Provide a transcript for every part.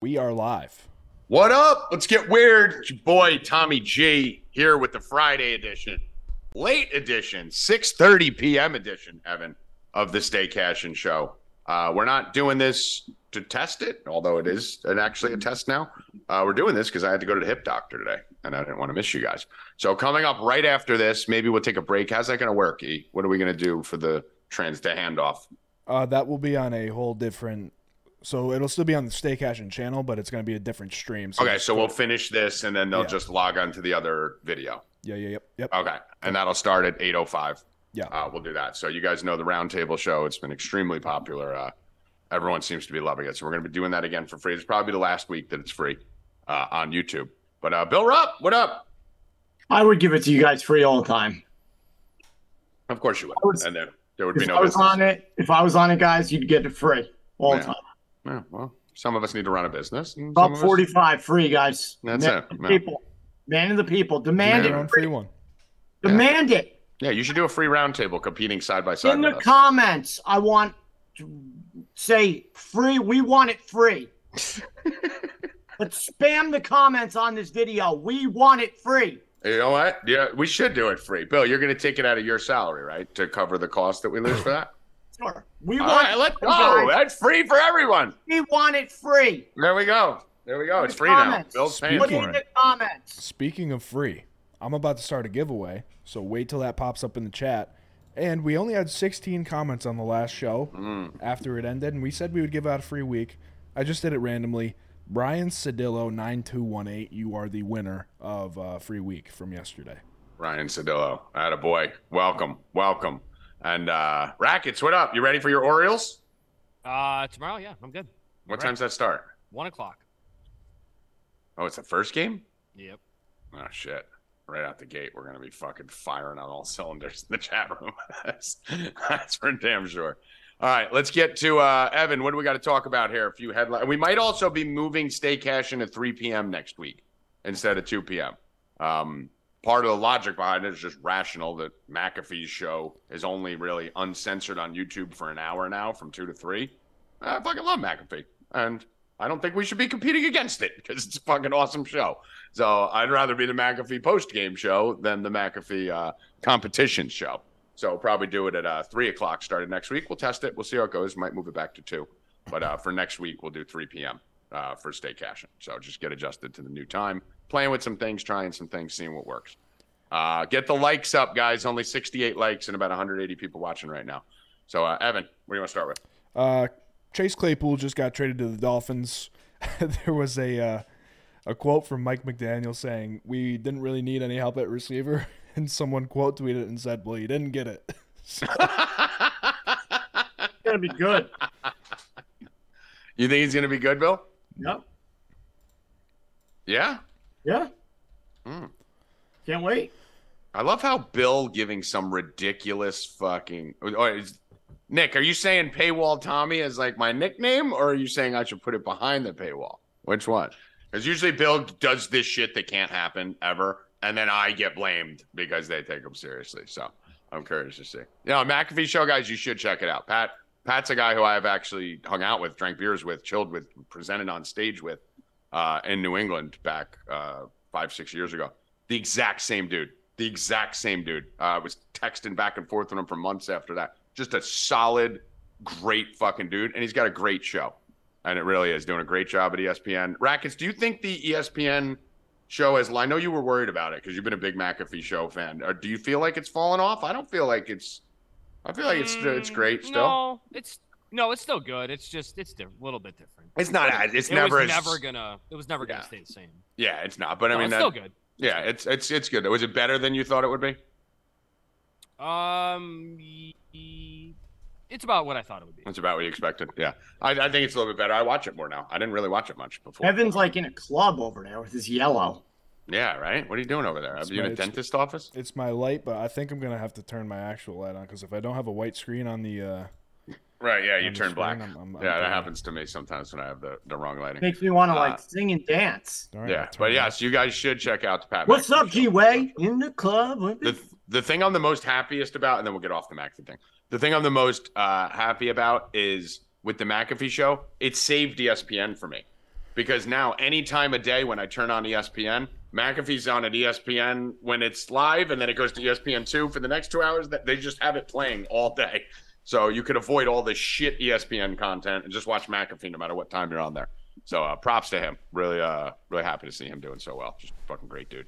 We are live. What up? Let's get weird. It's your boy Tommy G here with the Friday edition, late edition, 6:30 p.m. edition, Evan, of the Stay Cashin' Show. Uh, we're not doing this to test it, although it is an, actually a test now. Uh, we're doing this because I had to go to the hip doctor today, and I didn't want to miss you guys. So coming up right after this, maybe we'll take a break. How's that going to work? E? What are we going to do for the trans to handoff? Uh, that will be on a whole different. So it'll still be on the Stay Cashin' channel, but it's going to be a different stream. So Okay, so we'll finish this, and then they'll Yeah. just log on to the other video. Yeah, yeah, yep, yep. Okay, and that'll start at 8:05. Yeah. uh, we'll do that. So you guys know the roundtable show. It's been extremely popular. Uh, everyone seems to be loving it. So we're going to be doing that again for free. It's probably the last week that it's free uh, on YouTube. But uh, Bill Rupp, what up? I would give it to you guys free all the time. Of course you would. I was- and there, there would be If no I was business. on it, if I was on it, guys, you'd get it free all Yeah. the time. Yeah, well, some of us need to run a business. and some About us- 45 free, guys. That's Man it. of. People. Man of the people. Demand Your it. free one. Demand it. Yeah, you should do a free roundtable competing side by side. In the us. comments, I want to say free. We want it free. but spam the comments on this video. We want it free. You know what? Yeah, we should do it free. Bill, you're going to take it out of your salary, right, to cover the cost that we lose for that? Sure. We All want right, let's go. free. That's free for everyone. We want it free. There we go. There we go. It's the free now. Bill's paying Put for it it. the comments. Speaking of free, I'm about to start a giveaway, so wait till that pops up in the chat. And we only had 16 comments on the last show Mm. after it ended, and we said we would give out a free week. I just did it randomly. Brian Sedillo 9218, you are the winner of uh, free week from yesterday. Ryan Sedillo, a boy. Welcome, welcome. And uh Rackets, what up? You ready for your Orioles? Uh, tomorrow, yeah, I'm good. What Right. time's that start? One o'clock. Oh, it's the first game? Yep. Oh shit. Right out the gate, we're gonna be fucking firing on all cylinders in the chat room. that's, that's for damn sure. All right, let's get to uh Evan. What do we got to talk about here? A few headlines. We might also be moving Stay Cashin' at 3 p.m. next week instead of 2 p.m. Um, part of the logic behind it is just rational that McAfee's show is only really uncensored on YouTube for an hour now from 2 to 3. I fucking love McAfee. And I don't think we should be competing against it because it's a fucking awesome show. So I'd rather be the McAfee post game show than the McAfee uh, competition show. So probably do it at uh, three o'clock starting next week. We'll test it. We'll see how it goes. Might move it back to two, but uh, for next week we'll do 3 p.m. Uh, for Stay Cashin'. So just get adjusted to the new time. Playing with some things, trying some things, seeing what works. Uh, get the likes up, guys. Only 68 likes and about 180 people watching right now. So uh, Evan, what do you want to start with? Uh, Chase Claypool just got traded to the Dolphins. there was a uh, a quote from Mike McDaniel saying, "We didn't really need any help at receiver," and someone quote tweeted and said, "Well, you didn't get it." So, It's gonna be good. You think he's going to be good, Bill? Yep. Yeah. Yeah. Hmm. Can't wait. I love how Bill giving some ridiculous fucking. Oh, is, Nick, are you saying paywall Tommy is like my nickname, or are you saying I should put it behind the paywall? Which one? Because usually Bill does this shit that can't happen ever, and then I get blamed because they take him seriously. So I'm curious to see. You know, McAfee show guys, you should check it out. Pat, Pat's a guy who I have actually hung out with, drank beers with, chilled with, presented on stage with uh, in New England back uh, five, six years ago. The exact same dude. The exact same dude. Uh, I was texting back and forth with him for months after that. Just a solid, great fucking dude. And he's got a great show. And it really is doing a great job at ESPN. Rackets, do you think the ESPN show is, I know you were worried about it because you've been a big McAfee show fan. Or do you feel like it's fallen off? I don't feel like it's, I feel like it's, it's Mm, great still. No, it's no, it's still good. It's just it's a little bit different. It's not as, it's it never was as, never gonna. It was never gonna Yeah. stay the same. yeah, it's not. But I mean, it's that, still good. yeah, it's, it's, it's good. Was it better than you thought it would be? Um, y- y- it's about what I thought it would be. It's about what you expected. Yeah. I, I think it's a little bit better. I watch it more now. I didn't really watch it much before. Evan's like in a club over there with his yellow. Yeah, right? What are you doing over there? Are It's you in a it's- dentist office? it's my light, but I think I'm gonna have to turn my actual light on because if I don't have a white screen on the, uh, Right, yeah, you on the turn screen, black. I'm- I'm- I'm yeah, that done. happens to me sometimes when I have the, the wrong lighting. Makes me want to Uh, like sing and dance. all right, Yeah, I'll turn but it yeah, off. so you guys should check out the Pat. What's McAfee up, show. G Way? In the club. with The, the thing I'm the most happiest about, and then we'll get off the McAfee thing. The thing I'm the most uh, happy about is with the McAfee show, it saved ESPN for me because now any time of day when I turn on ESPN, McAfee's on at ESPN when it's live, and then it goes to ESPN two for the next two hours. That they just have it playing all day, so you could avoid all the shit ESPN content and just watch McAfee no matter what time you're on there. So uh, props to him. Really, uh, really happy to see him doing so well. Just fucking great dude.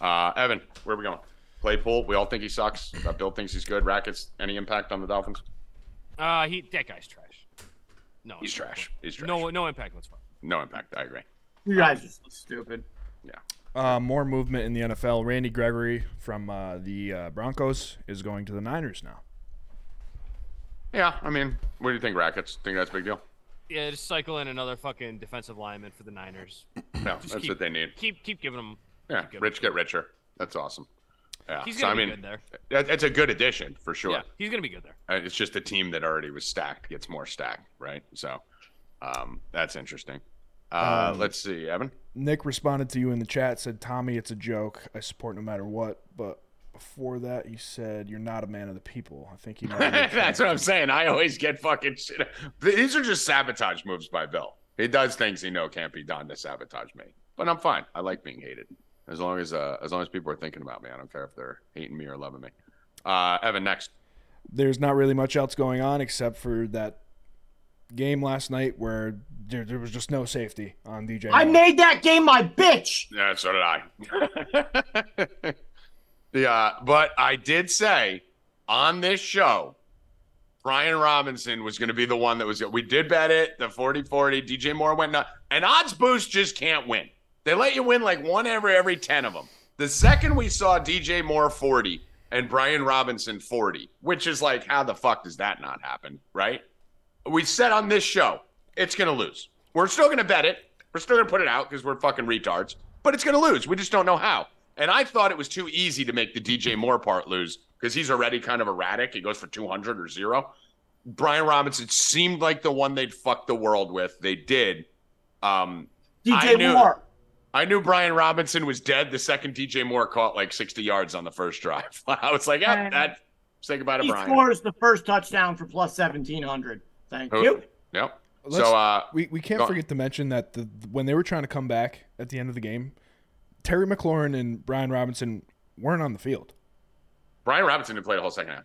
Uh, Evan, where are we going? Claypool. We all think he sucks. Uh, Bill thinks he's good. Rackets. Any impact on the Dolphins? Uh, he that guy's trash. No, He's trash. He's trash. No, no impact whatsoever. No impact. I agree. You guys are so stupid. Yeah. Uh, more movement in the NFL. Randy Gregory from uh, the uh, Broncos is going to the Niners now. Yeah, I mean, what do you think, Rackets? Think that's a big deal? Yeah, just cycle in another fucking defensive lineman for the Niners. Yeah, Just that's keep- what they need. Keep keep giving them. Yeah, good. rich get richer. That's awesome. Yeah, He's gonna I be mean, good there. that, it's a good addition for sure. Yeah, he's gonna be good there. Uh, It's just a team that already was stacked gets more stacked, right? So, um, that's interesting. Uh, Um, let's see, Evan. Nick responded to you in the chat, said, Tommy, it's a joke. I support no matter what. But before that, you said, You're not a man of the people. I think have been That's what I'm saying. I always get fucking shit. These are just sabotage moves by Bill. He does things he know can't be done to sabotage me, but I'm fine. I like being hated as long as uh, as long as people are thinking about me. I don't care if they're hating me or loving me. Uh, Evan, next. There's not really much else going on except for that game last night where there, there was just no safety on DJ. I Moore. made that game my bitch. Yeah, so did I. yeah, but I did say on this show, Brian Robinson was going to be the one that was. We did bet it, the 40 40. DJ Moore went nuts. And odds boost just can't win. They let you win like one every every 10 of them. The second we saw DJ Moore 40 and Brian Robinson 40, which is like, how the fuck does that not happen, right? We said on this show, it's going to lose. We're still going to bet it. We're still going to put it out because we're fucking retards, but it's going to lose. We just don't know how. And I thought it was too easy to make the DJ Moore part lose because he's already kind of erratic. He goes for 200 or zero. Brian Robinson seemed like the one they'd fuck the world with. They did. Um, I DJ knew- Moore. I knew Brian Robinson was dead the second DJ Moore caught like 60 yards on the first drive. I was like, yeah, that. Say goodbye to He Brian. scores the first touchdown for plus 1700. Thank Who? you. Yep. Let's- so, uh, we, we can't go- forget to mention that the when they were trying to come back at the end of the game, Terry McLaurin and Brian Robinson weren't on the field. Brian Robinson didn't play the whole second half.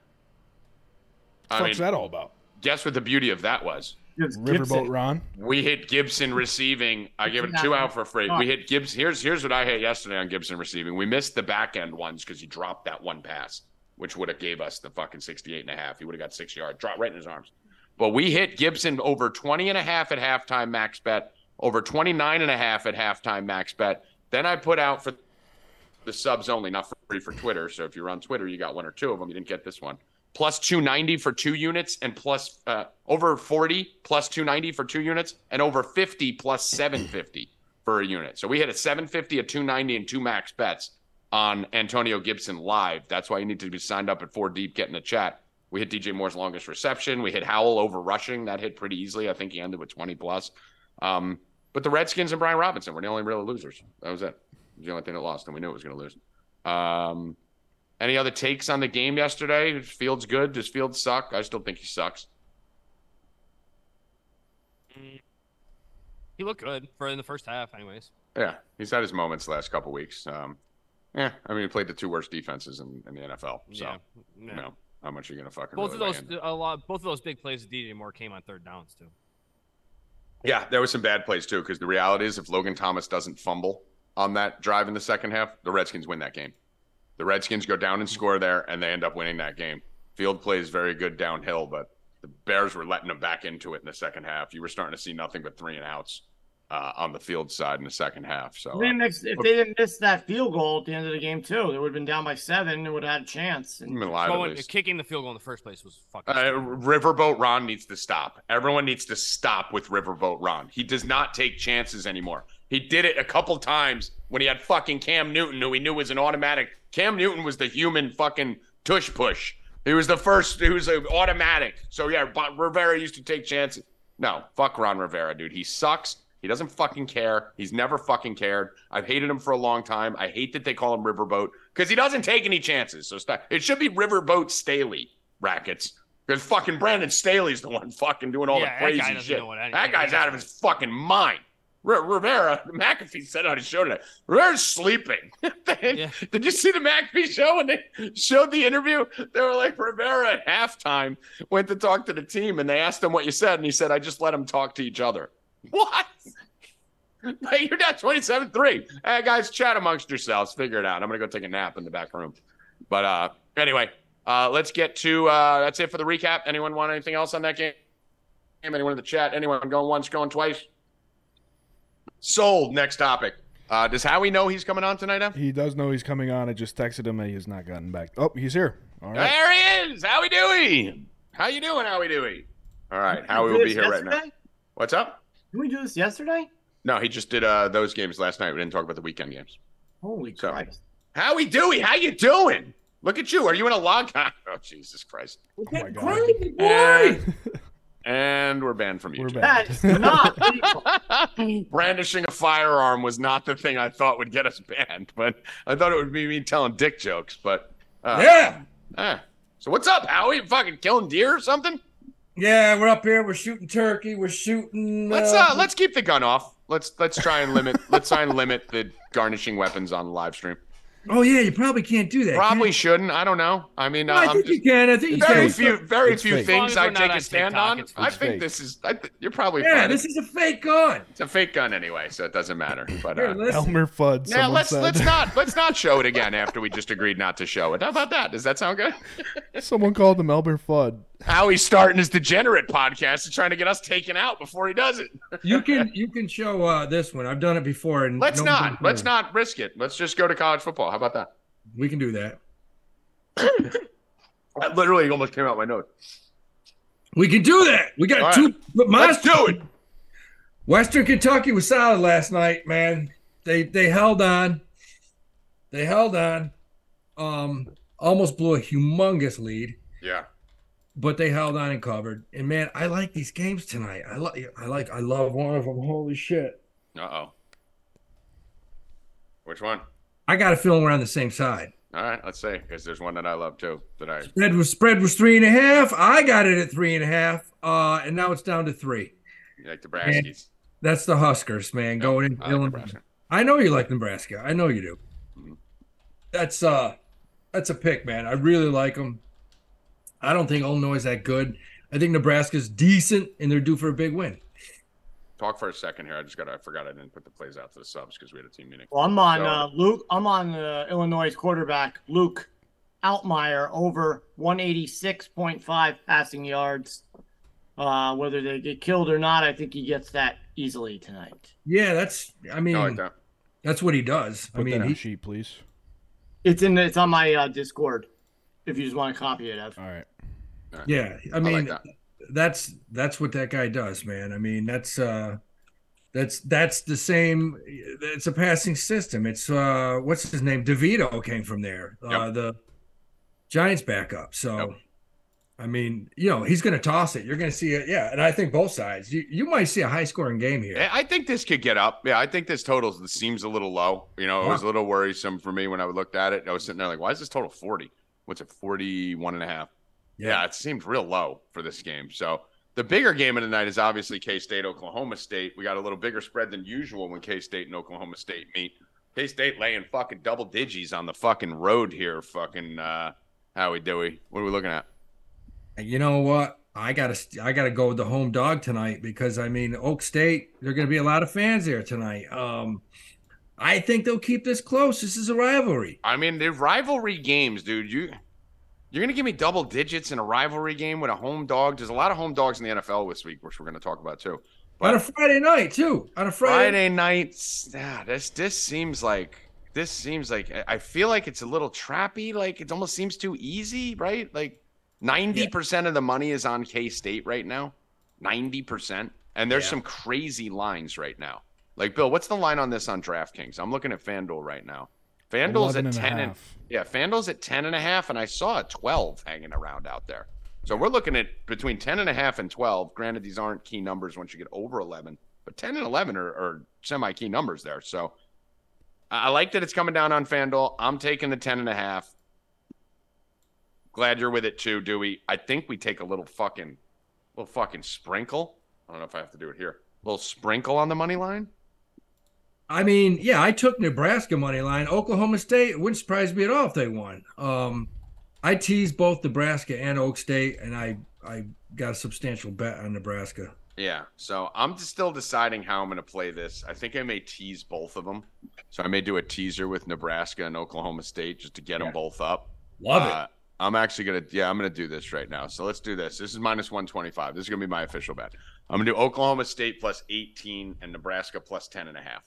What's I mean, that all about? guess what the beauty of that was? Riverboat Ron. We hit Gibson receiving. I gave him two out for free. We hit Gibbs. Here's here's what I hit yesterday on Gibson receiving. We missed the back end ones because he dropped that one pass, which would have gave us the fucking 68 and a half. He would have got six yards, dropped right in his arms. But we hit Gibson over 20 and a half at halftime max bet, over 29 and a half at halftime max bet. Then I put out for the subs only, not free for Twitter. So if you're on Twitter, you got one or two of them. You didn't get this one. Plus 290 for two units and plus uh, over 40 plus 290 for two units and over 50 plus 750 for a unit. So we hit a 750, a 290, and two max bets on Antonio Gibson live. That's why you need to be signed up at four deep, get in the chat. We hit DJ Moore's longest reception. We hit Howell over rushing. That hit pretty easily. I think he ended with 20 plus. Um, but the Redskins and Brian Robinson were the only real losers. That was it. It was the only thing that lost, and we knew it was going to lose. Um, any other takes on the game yesterday? Fields good? Does Fields suck? I still think he sucks. He looked good for in the first half, anyways. Yeah, he's had his moments the last couple weeks. Um, yeah, I mean, he played the two worst defenses in, in the NFL. So, yeah. yeah. you know, how much you're you going to fucking Both really of those, a lot, both of those big plays of DJ Moore came on third downs too. Yeah, there was some bad plays too. Because the reality is, if Logan Thomas doesn't fumble on that drive in the second half, the Redskins win that game. The Redskins go down and score there, and they end up winning that game. Field plays very good downhill, but the Bears were letting them back into it in the second half. You were starting to see nothing but three and outs uh, on the field side in the second half. So, If uh, they, didn't miss, if they didn't miss that field goal at the end of the game too, they would have been down by seven. They would have had a chance. And I'm alive Going, least. kicking the field goal in the first place was fucking. Uh. Riverboat Ron needs to stop. Everyone needs to stop with Riverboat Ron. He does not take chances anymore. He did it a couple times when he had fucking Cam Newton, who he knew was an automatic. Cam Newton was the human fucking tush push. He was the first. He was an automatic. So yeah, but Rivera used to take chances. No, fuck Ron Rivera, dude. He sucks. He doesn't fucking care. He's never fucking cared. I've hated him for a long time. I hate that they call him Riverboat because he doesn't take any chances. So stop. It should be Riverboat Staley rackets. Because fucking Brandon Staley's the one fucking doing all Yeah, the crazy doesn't shit. that guy's out of his fucking mind. R- Rivera, McAfee said on his show today, Rivera's sleeping. Yeah. Did you see the McAfee show when they showed the interview? They were like, Rivera at halftime went to talk to the team and they asked him what you said. And he said, I just let them talk to each other. What? Hey, you're down 27 3. Hey, guys, chat amongst yourselves. Figure it out. I'm going to go take a nap in the back room. But uh, anyway, uh, let's get to uh, that's it for the recap. Anyone want anything else on that game? Anyone in the chat? Anyone going once, going twice? Sold. Next topic. Uh, does Howie know he's coming on tonight, Em? He does know he's coming on. I just texted him and he has not gotten back. Oh, he's here. All right. There he is. Howie Dewey. How you doing, Howie Dewey? All right, Howie will be here right now. What's up? Did we do this yesterday? No, he just did uh, those games last night. We didn't talk about the weekend games. Holy So- Christ. Howie doing? how you doing? Look at you. Are you in a log? Oh, Jesus Christ. We're my God. boy. And, and we're banned from We're YouTube. back. That is not. Brandishing a firearm was not the thing I thought would get us banned, but I thought it would be me telling dick jokes. But uh, Yeah. ah. so what's up, Howie? You fucking killing deer or something? Yeah, we're up here. We're shooting turkey. We're shooting. Let's uh, let's keep the gun off. Let's let's try and limit let's try and limit the garnishing weapons on the live stream. Oh yeah, you probably can't do that. Probably shouldn't. I don't know. I mean, you? uh, I I'm think just, you can. I think you very can. few very It's few fake. Things I take a stand TikTok, on. it's I fake. think this is. I th- you're probably Yeah, fine. this is a fake gun. It's a fake gun anyway, so it doesn't matter. But uh, listen. Elmer Fudd. yeah, let's said. let's not let's not show it again after we just agreed not to show it. How about that? Does that sound good? Someone called him Elmer Fudd. Howie's starting his degenerate podcast and trying to get us taken out before he does it. You can you can show uh, this one. I've done it before. And Let's no not. Let's not risk it. Let's just go to college football. How about that? We can do that. That literally almost came out my nose. We can do that. We got All two. right. But Let's do it. Western Kentucky was solid last night, man. They they held on. They held on. Um, almost blew a humongous lead, Yeah. But they held on and covered. And man, I like these games tonight. I like I like I love one of them. Holy shit! Uh oh. Which one? I got a feeling we're on the same side. All right, let's see, because there's one that I love too. That I Spread was spread was three and a half. I got it at three and a half. Uh, and now it's down to three. you like the Braskies. That's the Huskers, man. Going in I like Nebraska. I know you like Nebraska. I know you do. Mhm. That's uh that's a pick, man. I really like them. I don't think Illinois is that good. I think Nebraska's decent and they're due for a big win. Talk for a second here. I just got. I forgot I didn't put the plays out to the subs because we had a team meeting. Well, I'm on So- uh, Luke. I'm on uh, Illinois quarterback Luke Altmaier over 186.5 passing yards. Uh, whether they get killed or not, I think he gets that easily tonight. Yeah, that's I mean I like that. that's what he does. Put I that mean on he, sheet, please. It's in. It's on my uh, Discord. If you just want to copy it, Ev. All right. Yeah, I I mean like that. that's that's what that guy does, man. I mean that's uh that's that's the same it's a passing system. It's uh what's his name? DeVito came from there. Uh the Giants backup. So Yep. I mean, you know, he's gonna toss it. You're gonna see it, yeah. And I think both sides. You you might see a high scoring game here. I think this could get up. Yeah, I think this total seems a little low. You know, it was a little worrisome for me when I looked at it. I was sitting there like, why is this total 40? What's it, 41 and a half? Yeah, it seemed real low for this game. So the bigger game of the night is obviously K State, Oklahoma State. We got a little bigger spread than usual when K State and Oklahoma State meet. K State laying fucking double digits on the fucking road here. Fucking uh, Howie Dewey. What are we looking at? You know what? I gotta I gotta go with the home dog tonight because I mean Okie State, there are gonna be a lot of fans there tonight. Um I think they'll keep this close. This is a rivalry. I mean, the rivalry games, dude. You you're gonna give me double digits in a rivalry game with a home dog. There's a lot of home dogs in the NFL this week, which we're gonna talk about too. On a Friday night too. On a Friday. Friday nights, yeah, this this seems like this seems like I feel like it's a little trappy. Like it almost seems too easy, right? Like ninety percent of the money is on K State right now, ninety percent, and there's Yeah. some crazy lines right now. Like Bill, what's the line on this on DraftKings? I'm looking at FanDuel right now. FanDuel's at and ten and half. yeah, FanDuel's at 10 and a half, and I saw a 12 hanging around out there. So we're looking at between 10 and a half and 12. Granted, these aren't key numbers once you get over 11, but 10 and 11 are, are semi key numbers there. So I I like that it's coming down on FanDuel. I'm taking the 10 and a half. Glad you're with it too, Dewey. I think we take a little fucking, little fucking sprinkle. I don't know if I have to do it here. A little sprinkle on the money line. I mean, yeah, I took Nebraska money line. Oklahoma State it wouldn't surprise me at all if they won. Um, I teased both Nebraska and Okie State, and I I got a substantial bet on Nebraska. Yeah. So I'm just still deciding how I'm going to play this. I think I may tease both of them. So I may do a teaser with Nebraska and Oklahoma State just to get Yeah. them both up. Love Uh, I'm actually gonna yeah, I'm gonna do this right now. So let's do this. This is minus 125. This is gonna be my official bet. I'm gonna do Oklahoma State plus 18 and Nebraska plus 10 and a half.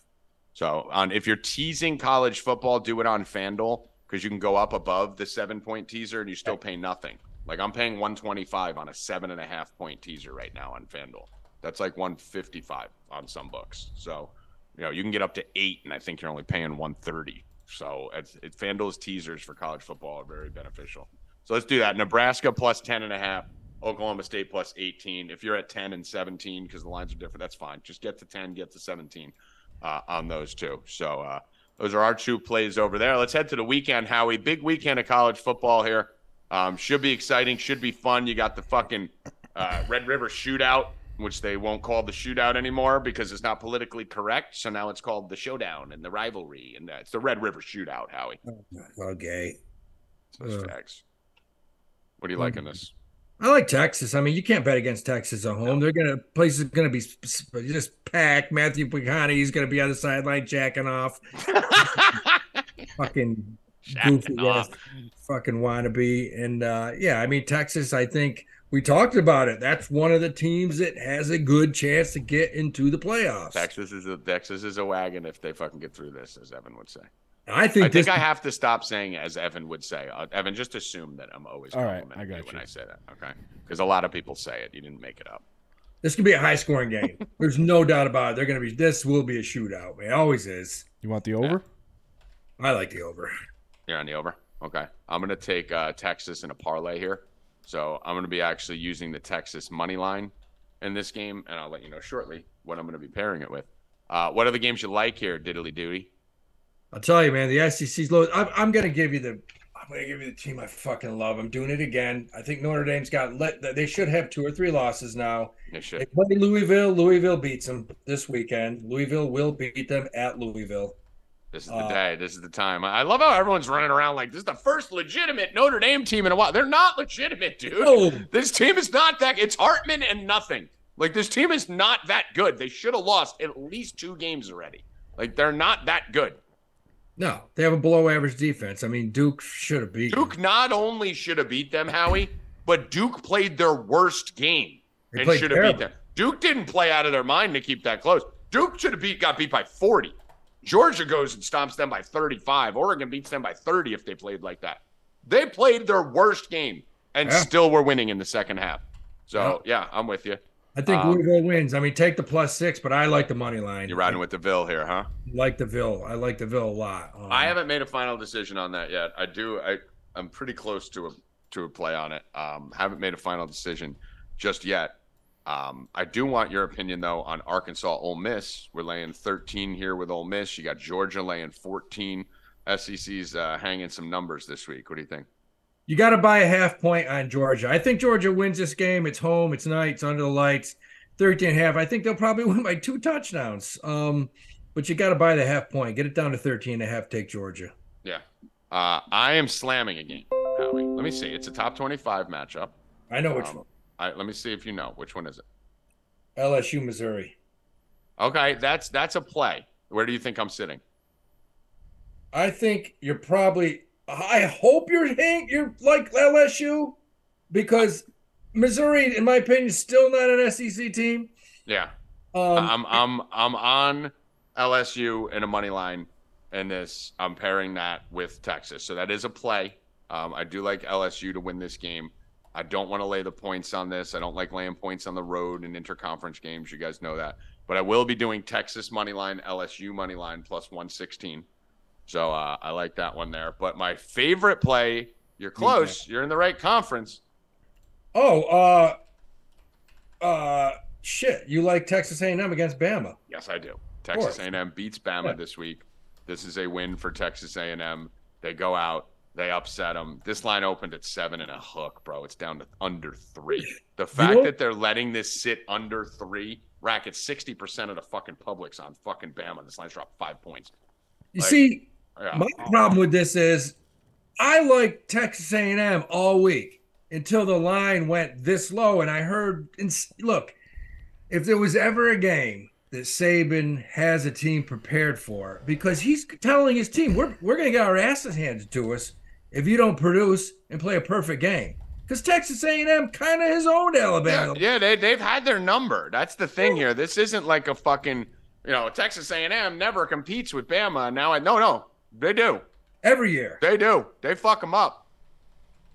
So on if you're teasing college football, do it on FanDuel because you can go up above the seven point teaser and you still pay nothing. Like I'm paying 125 on a seven and a half point teaser right now on FanDuel. That's like 155 on some books. So you know you can get up to eight, and I think you're only paying 130. So it's, it, FanDuel's teasers for college football are very beneficial. So let's do that. Nebraska plus 10 and a half, Oklahoma State plus 18. If you're at 10 and 17, because the lines are different, that's fine. Just get to 10, get to 17 uh, on those two. So uh, those are our two plays over there. Let's head to the weekend, Howie. Big weekend of college football here. Um, should be exciting, should be fun. You got the fucking uh, Red River shootout, which they won't call the shootout anymore because it's not politically correct. So now it's called the showdown and the rivalry. And it's the Red River shootout, Howie. Okay. Uh, facts. What do you like in this? I like Texas. I mean, you can't bet against Texas at home. They're gonna place is gonna be sp- sp- just packed. Matthew He's gonna be on the sideline jacking off. Fucking goofy Jacking ass off. fucking wannabe. And uh yeah, I mean Texas, I think we talked about it. That's one of the teams that has a good chance to get into the playoffs. Texas is a Texas is a wagon if they fucking get through this, as Evan would say. I think I think I have to stop saying as Evan would say. Uh, Evan, just assume that I'm always All right, complimenting I you when. I say that. Okay, because a lot of people say it. You didn't make it up. this could be a high scoring game. There's no doubt about it. They're gonna be this will be a shootout. It always is. You want the over? I like the over. You're on the over. Okay, I'm gonna take uh, Texas in a parlay here. So I'm gonna be actually using the Texas money line in this game, and I'll let you know shortly what I'm gonna be pairing it with. Uh, what are the games you like here, Diddly Duty? I'll tell you, man, the SEC's low. I'm, I'm gonna give you the. I'm gonna give you the team I fucking love. I'm doing it again. I think Notre Dame's got let. They should have two or three losses now. They They should. play Louisville. Louisville beats them this weekend. Louisville will beat them at Louisville. This is the Uh, day. This is the time. I love how everyone's running around like this is the first legitimate Notre Dame team in a while. They're not legitimate, dude. Oh, This team is not that. It's Hartman and nothing. Like this team is not that good. They should have lost at least two games already. Like they're not that good. No, they have a below average defense. I mean, Duke should have beat Duke not only should have beat them, Howie, but Duke played their worst game They and should have beat them. Duke didn't play out of their mind to keep that close. Duke should have beat got beat by 40. Georgia goes and stomps them by 35. Oregon beats them by 30 if they played like that. They played their worst game and Yeah. still were winning in the second half. So yeah, I'm with you. I think Um, Louisville wins. I mean, take the plus six, but I like the money line. You're riding with the Ville here, huh? Like the Ville. I like the Ville a lot. Um, I haven't made a final decision on that yet. I do. I I'm pretty close to a to a play on it. Um, haven't made a final decision just yet. Um, I do want your opinion though on Arkansas Ole Miss. We're laying 13 here with Ole Miss. You got Georgia laying 14. SEC's uh, hanging some numbers this week. What do you think? You got to buy a half point on Georgia. I think Georgia wins this game. It's home. It's night. It's under the lights. 13 and a half. I think they'll probably win by two touchdowns. Um, but you got to buy the half point. Get it down to 13 and a half. Take Georgia. Yeah. Uh, I am slamming a game. Howie. Let me see. It's a top 25 matchup. I know which Um, one. I, let me see if you know which one is it. LSU, Missouri. Okay, that's that's a play. Where do you think I'm sitting? I think you're probably. I hope you're hang, you're like LSU because Missouri, in my opinion, is still not an SEC team. Yeah. Um, I'm I'm I'm on LSU in a money line in this. I'm pairing that with Texas, so that is a play. Um, I do like LSU to win this game. I don't want to lay the points on this. I don't like laying points on the road in interconference games. You guys know that, but I will be doing Texas money line, LSU money line plus 116. So uh, I like that one there. But my favorite play, you're close. You're in the right conference. oh, uh, uh, shit! You like Texas A&M against Bama? Yes, I do. Texas. A&M beats Bama Yeah. this week. This is a win for Texas A&M. They go out. They upset them. This line opened at seven and a hook, bro. It's down to under three. The fact know- that they're letting this sit under three, racket sixty percent of the fucking public's on fucking Bama. This line's dropped five points. You Like- see, Yeah. my problem with this is I like Texas A&M all week until the line went this low, and I heard. And look, if there was ever a game that Saban has a team prepared for, because he's telling his team, "We're we're going to get our asses handed to us if you don't produce and play a perfect game." Because Texas A&M kind of his own Yeah, Alabama. yeah, they they've had their number. That's the thing here. This isn't like a fucking you know Texas A&M never competes with Bama. Now I no no they do every year. they do they fuck them up.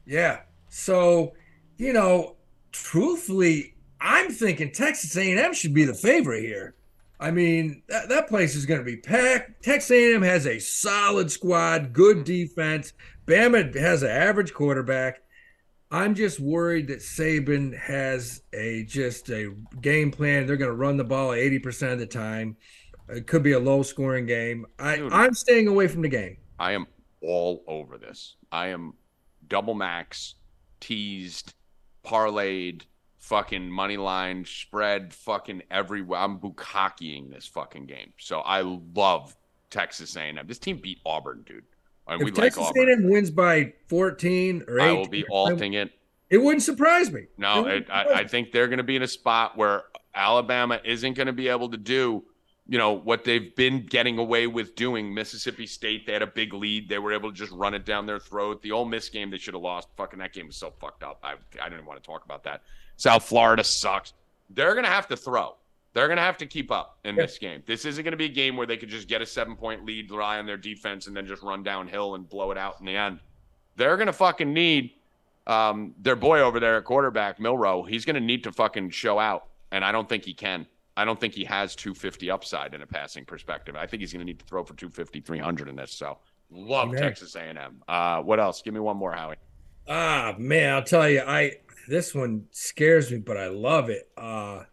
Yeah. So, you know, truthfully, I'm thinking Texas A&M should be the favorite here. I mean, that, that place is going to be packed. Texas A&M has a solid squad, good defense. Bama has an average quarterback. I'm just worried that Saban has a just a game plan. They're going to run the ball 80% of the time. It could be a low scoring game. I, Dude. I'm staying away from the game. I am all over this. I am double max, teased, parlayed, fucking money line, spread, fucking everywhere. I'm bukakiing this fucking game. So I love Texas A&M. This team beat Auburn, dude. And If like Texas Auburn. A&M wins by 14 or 18, I will be alting it. It wouldn't surprise me. No, It wouldn't I, surprise I think they're going to be in a spot where Alabama isn't going to be able to do, you know, what they've been getting away with doing. Mississippi State, they had a big lead. They were able to just run it down their throat. The Ole Miss game, they should have lost. Fucking that game was so fucked up. I, I didn't want to talk about that. South Florida sucks. They're going to have to throw. They're going to have to keep up in this game. This isn't going to be a game where they could just get a seven point lead, rely on their defense, and then just run downhill and blow it out in the end. They're going to fucking need um, their boy over there at quarterback, Milroe, he's going to need to fucking show out. And I don't think he can. I don't think he has 250 upside in a passing perspective. I think he's going to need to throw for 250, 300 in this. So love Amen. Texas A&M. Uh, what else? Give me one more, Howie. Ah, man, I'll tell you, I this one scares me, but I love it. Uh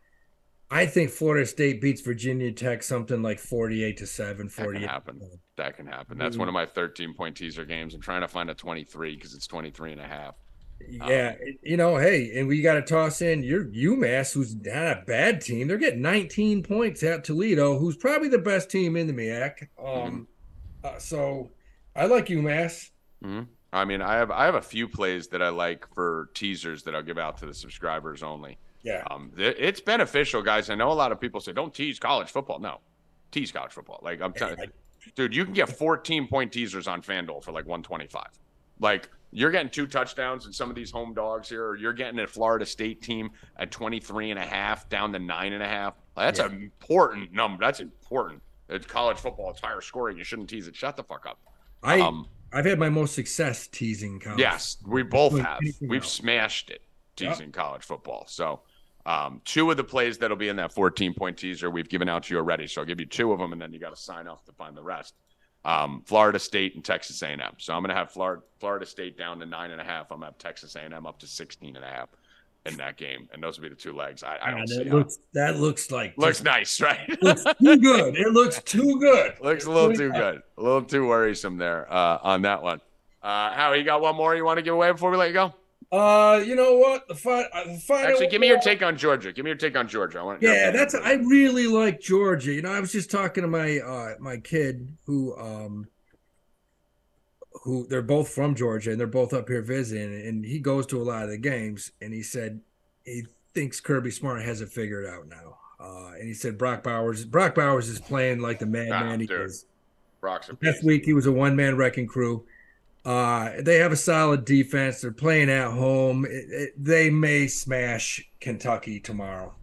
I think Florida State beats Virginia Tech something like 48 to 7, That can happen. That can happen. That's one of my 13 point teaser games. I'm trying to find a 23 because it's 23 and a half. Yeah, you know, hey, and we got to toss in your UMass, who's not a bad team. They're getting 19 points at Toledo, who's probably the best team in the MIAC. Um, uh, so I like UMass. I mean, I have I have a few plays that I like for teasers that I'll give out to the subscribers only. Yeah, Um, th- it's beneficial, guys. I know a lot of people say don't tease college football. No, tease college football. Like I'm telling you, dude, you can get 14 point teasers on FanDuel for like 125. Like you're getting two touchdowns in some of these home dogs here, or you're getting a Florida State team at 23 and a half down to nine and a half. That's Yeah. an important number. That's important. It's college football. It's higher scoring. You shouldn't tease it. Shut the fuck up. I Um, I've had my most success teasing college. Yes, we both have. We've smashed it Yep. teasing college football. So, um, two of the plays that'll be in that 14 point teaser we've given out to you already. So I'll give you two of them, and then you got to sign up to find the rest. Um, Florida State and Texas A&M. So I'm going to have Florida Florida State down to nine and a half. I'm going to have Texas A&M up to 16 and a half in that game, and those will be the two legs. I, I don't that looks that looks like Looks just- nice, right? looks too good. It looks too good. Looks a little too good. A little too worrisome there uh, on that one. Uh, Howie, you got one more you want to give away before we let you go? Uh, you know what? The, fi- uh, the final. Actually, give me your take on Georgia. Give me your take on Georgia. I want. Yeah, that's I really like Georgia. You know, I was just talking to my uh my kid who um who they're both from Georgia and they're both up here visiting and he goes to a lot of the games and he said he thinks Kirby Smart has it figured out now. Uh and he said Brock Bowers Brock Bowers is playing like the madman he dude. is. Brock's a Last week he was a one man wrecking crew. Uh, they have a solid defense. They're playing at home. It, it, they may smash Kentucky tomorrow.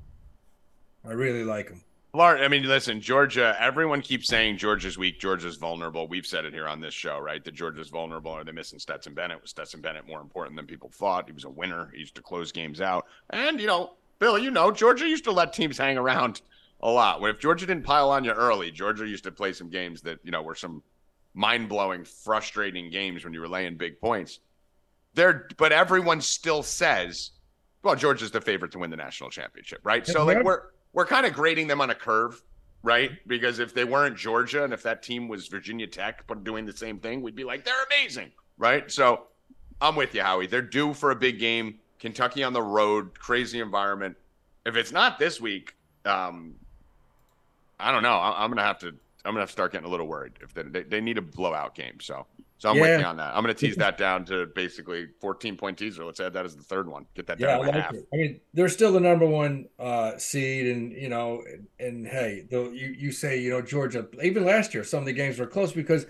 I really like them. Florida, I mean, listen, Georgia. Everyone keeps saying Georgia's weak. Georgia's vulnerable. We've said it here on this show, right? That Georgia's vulnerable. Are they missing Stetson Bennett? Was Stetson Bennett more important than people thought? He was a winner. He used to close games out. And you know, Bill, you know, Georgia used to let teams hang around a lot. If Georgia didn't pile on you early, Georgia used to play some games that you know were some mind-blowing, frustrating games when you were laying big points. There, but everyone still says, well, Georgia's the favorite to win the national championship, right? So like we're we're kind of grading them on a curve, right? Because if they weren't Georgia and if that team was Virginia Tech but doing the same thing, we'd be like, they're amazing, right? So I'm with you, Howie. They're due for a big game. Kentucky on the road, crazy environment. If it's not this week, um, I don't know. I, I'm gonna have to. I'm gonna have to start getting a little worried if they they, they need a blowout game. So so I'm with you on that. I'm gonna tease that down to basically 14 point teaser. Let's add that as the third one. Get that Yeah, I down to like half. it. I mean, they're still the number one uh, seed, and you know, and, and hey, though you you say you know Georgia, even last year, some of the games were close because,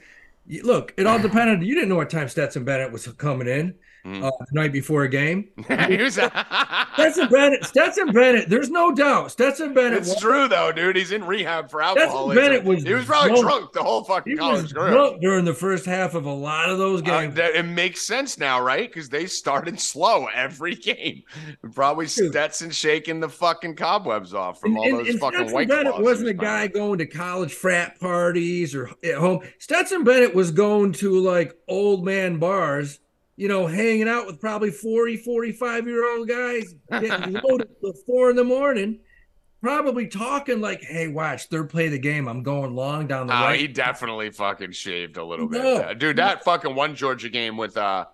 you, look, it all depended. You didn't know what time Stetson Bennett was coming in Mhm. uh, the night before a game. Stetson Bennett, Stetson Bennett. There's no doubt. Stetson Bennett. It's was- true though, dude. He's in rehab for Stetson alcoholism. Bennett was he was probably drunk. drunk the whole fucking college was drunk during the first half of a lot of those Uh, games. that, it makes sense now, right? Because they started slow every game. Probably Dude. Stetson shaking the fucking cobwebs off from And- all those and fucking Stetson white Bennett wasn't a guy going to college frat parties or at home. Stetson Bennett was going to like old man bars, you know, hanging out with probably 40, 45 year old guys, getting loaded till four in the morning, probably talking like, hey, watch, third play of the game. I'm going long down the Oh, right. he definitely fucking shaved a little bit. No. Dude, that fucking one Georgia game with uh, uh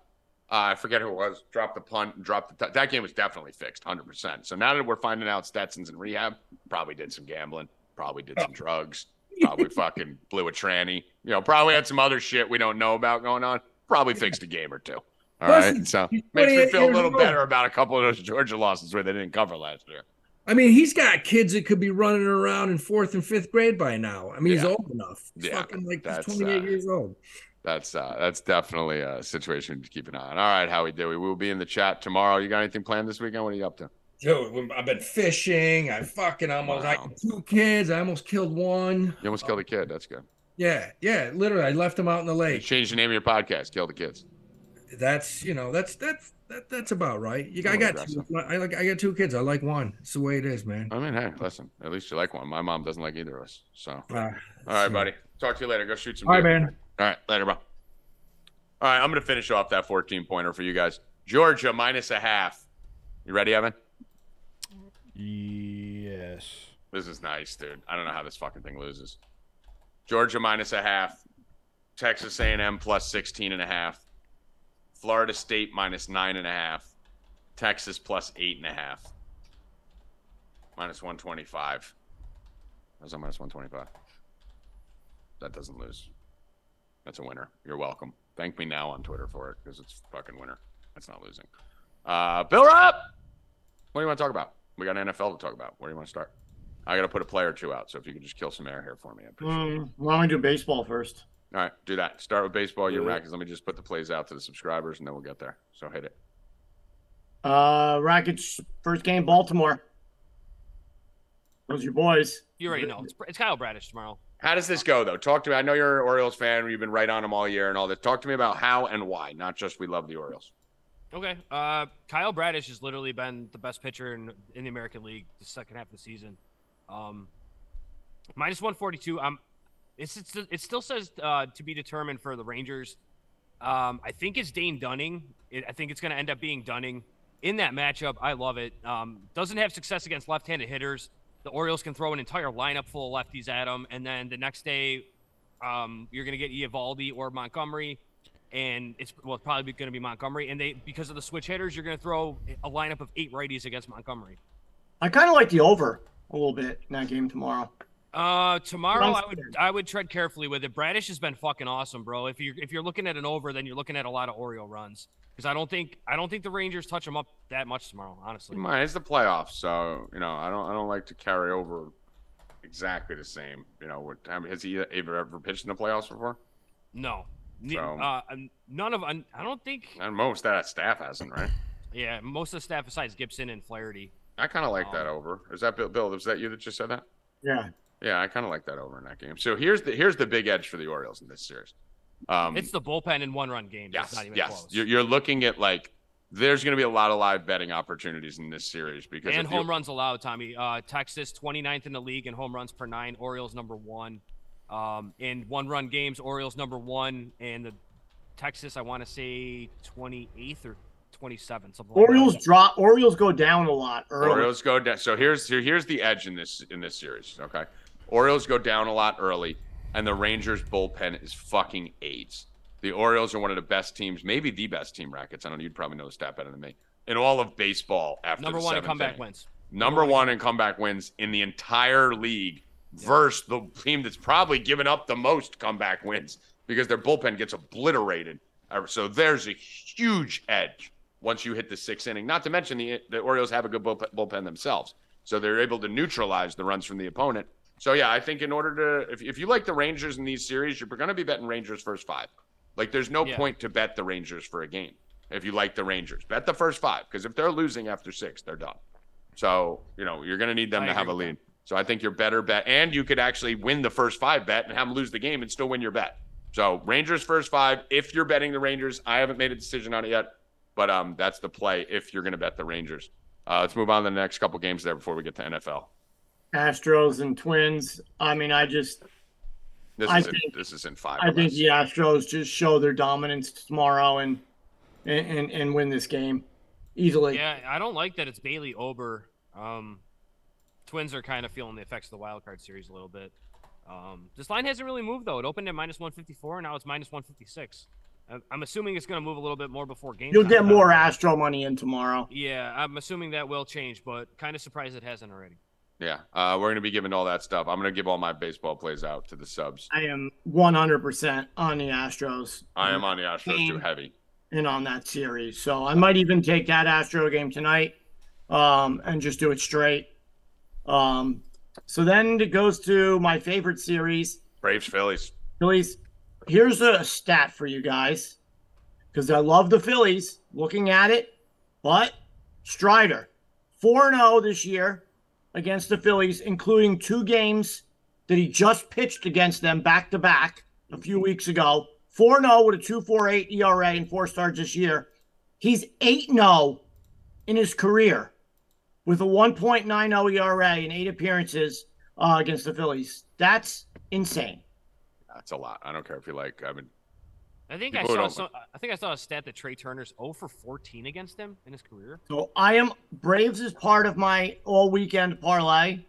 I forget who it was, dropped the punt and dropped the t- that game was definitely fixed, hundred percent. So now that we're finding out Stetson's in rehab, probably did some gambling, probably did some drugs, probably fucking blew a tranny, you know, probably had some other shit we don't know about going on. Probably fixed a game or two. All Plus, right. So makes me feel a little better about a couple of those Georgia losses where they didn't cover last year. I mean, he's got kids that could be running around in fourth and fifth grade by now. I mean, he's old enough. He's Yeah, fucking like he's 28 uh, years old. That's uh that's definitely a situation to keep an eye on. All right, Howie Dewey. We'll be in the chat tomorrow. You got anything planned this weekend? What are you up to? Dude, I've been fishing. I fucking almost I two kids. I almost killed one. You almost killed a kid. That's good. Yeah, yeah. Literally, I left them out in the You lake. changed the name of your podcast. Kill the kids. That's you know that's that's that, that's about right. You I got aggressive. two, I like I got two kids. I like one. It's the way it is, man. I mean, hey, listen. At least you like one. My mom doesn't like either of us. So, all Uh, right, buddy. Talk to you later. Go shoot some. All right, man. All right, later, bro. All right, I'm gonna finish off that 14 pointer for you guys. Georgia minus a half. You ready, Evan? Yes. This is nice, dude. I don't know how this fucking thing loses. Georgia minus a half. Texas A&M plus 16 and a half. Florida State minus nine and a half. Texas plus eight and a half. Minus 125. How's that minus 125? That doesn't lose. That's a winner. You're welcome. Thank me now on Twitter for it because it's fucking winner. That's not losing. Uh, Bill Rupp! What do you want to talk about? We got an NFL to talk about. Where do you want to start? I got to put a player or two out. So if you could just kill some air here for me, I appreciate it. Mm, why don't we do baseball first? All right, do that. Start with baseball. Your rackets. Let me just put the plays out to the subscribers, and then we'll get there. So hit it. Uh, Rackets first game, Baltimore. Those are your boys. You already know. It's, it's Kyle Bradish tomorrow. How does this go, though? Talk to me. I know you're an Orioles fan. You've been right on them all year and all this. Talk to me about how and why, not just we love the Orioles. Okay. Uh, Kyle Bradish has literally been the best pitcher in, in the American League the second half of the season. Um, minus 142. Um, it's, it's it still says uh, to be determined for the Rangers. Um, I think it's Dane Dunning. It, I think it's going to end up being Dunning in that matchup. I love it. Um, doesn't have success against left-handed hitters. The Orioles can throw an entire lineup full of lefties at him, and then the next day, um, you're going to get Eovaldi or Montgomery and it's well it's probably going to be Montgomery. And they because of the switch hitters, you're going to throw a lineup of eight righties against Montgomery. I kind of like the over a little bit in that game tomorrow. Uh, tomorrow I would I would tread carefully with it. Bradish has been fucking awesome, bro. If you are if you're looking at an over, then you're looking at a lot of Oriole runs because I don't think I don't think the Rangers touch them up that much tomorrow. Honestly, Come on, it's the playoffs, so you know I don't I don't like to carry over exactly the same. You know, what I mean, has he ever ever pitched in the playoffs before? no. Ne- So- uh, none of I don't think. And most that staff hasn't, right? Yeah, most of the staff besides Gibson and Flaherty. I kind of like Um, that over. Is that Bill? Bill, was that you that just said that? Yeah. Yeah, I kind of like that over in that game. So here's the here's the big edge for the Orioles in this series. Um, It's the bullpen in one run games. yes, it's not even yes. close. You're, you're looking at like there's going to be a lot of live betting opportunities in this series because and if you- home runs allowed, Tommy. Uh, Texas 29th in the league in home runs per nine. Orioles number one. Um, in one run games, Orioles number one, and the Texas, I want to say 28th or 27th. Something like Orioles that. drop. Orioles go down a lot early. Orioles go down. So here's here, here's the edge in this in this series. Okay, Orioles go down a lot early, and the Rangers bullpen is fucking AIDS. The Orioles are one of the best teams, maybe the best team rackets. I don't know. You'd probably know the stat better than me. In all of baseball after Number one in comeback inning. wins. Number one in comeback wins in the entire league versus the team that's probably given up the most comeback wins because their bullpen gets obliterated. So there's a huge edge once you hit the sixth inning. Not to mention the the Orioles have a good bullpen themselves, so they're able to neutralize the runs from the opponent. So yeah, I think in order to if if you like the Rangers in these series, you're going to be betting Rangers first five. Like there's no Yeah. point to bet the Rangers for a game if you like the Rangers. Bet the first five because if they're losing after six, they're done. So, you know, you're going to need them I to have a lead. So I think you're better bet. And you could actually win the first five bet and have them lose the game and still win your bet. So Rangers first five. If you're betting the Rangers, I haven't made a decision on it yet, but um, that's the play if you're going to bet the Rangers. Uh, let's move on to the next couple games there before we get to NFL. Astros and Twins. I mean, I just This I is in, think- this is in five. I think the Astros just show their dominance tomorrow and and and, and win this game easily. Yeah, I don't like that it's Bailey Ober. Um, Twins are kind of feeling the effects of the wild card series a little bit. Um, this line hasn't really moved though. It opened at minus 154, now it's minus 156. I'm- I'm assuming it's going to move a little bit more before game. You'll time, get more Astro money in tomorrow. Yeah, I'm assuming that will change, but kind of surprised it hasn't already. Yeah, uh, we're going to be giving all that stuff. I'm going to give all my baseball plays out to the subs. I am 100% on the Astros. I am on the Astros too heavy. And on that series. So I might even take that Astro game tonight um, and just do it straight. Um, so then it goes to my favorite series, Braves, Phillies. Phillies. Here's a stat for you guys because I love the Phillies looking at it. But Strider, 4 0 this year against the Phillies, including two games that he just pitched against them back to back a few weeks ago. 4 0 with a 2.48 ERA and four starts this year. He's 8 0 in his career with a 1.90 ERA and eight appearances uh, against the Phillies. That's insane. That's a lot. I don't care if you like. I mean, I think I saw don't- some, I think I saw a stat that Trea Turner's 0 for 14 against him in his career. So I am Braves is part of my all weekend parlay.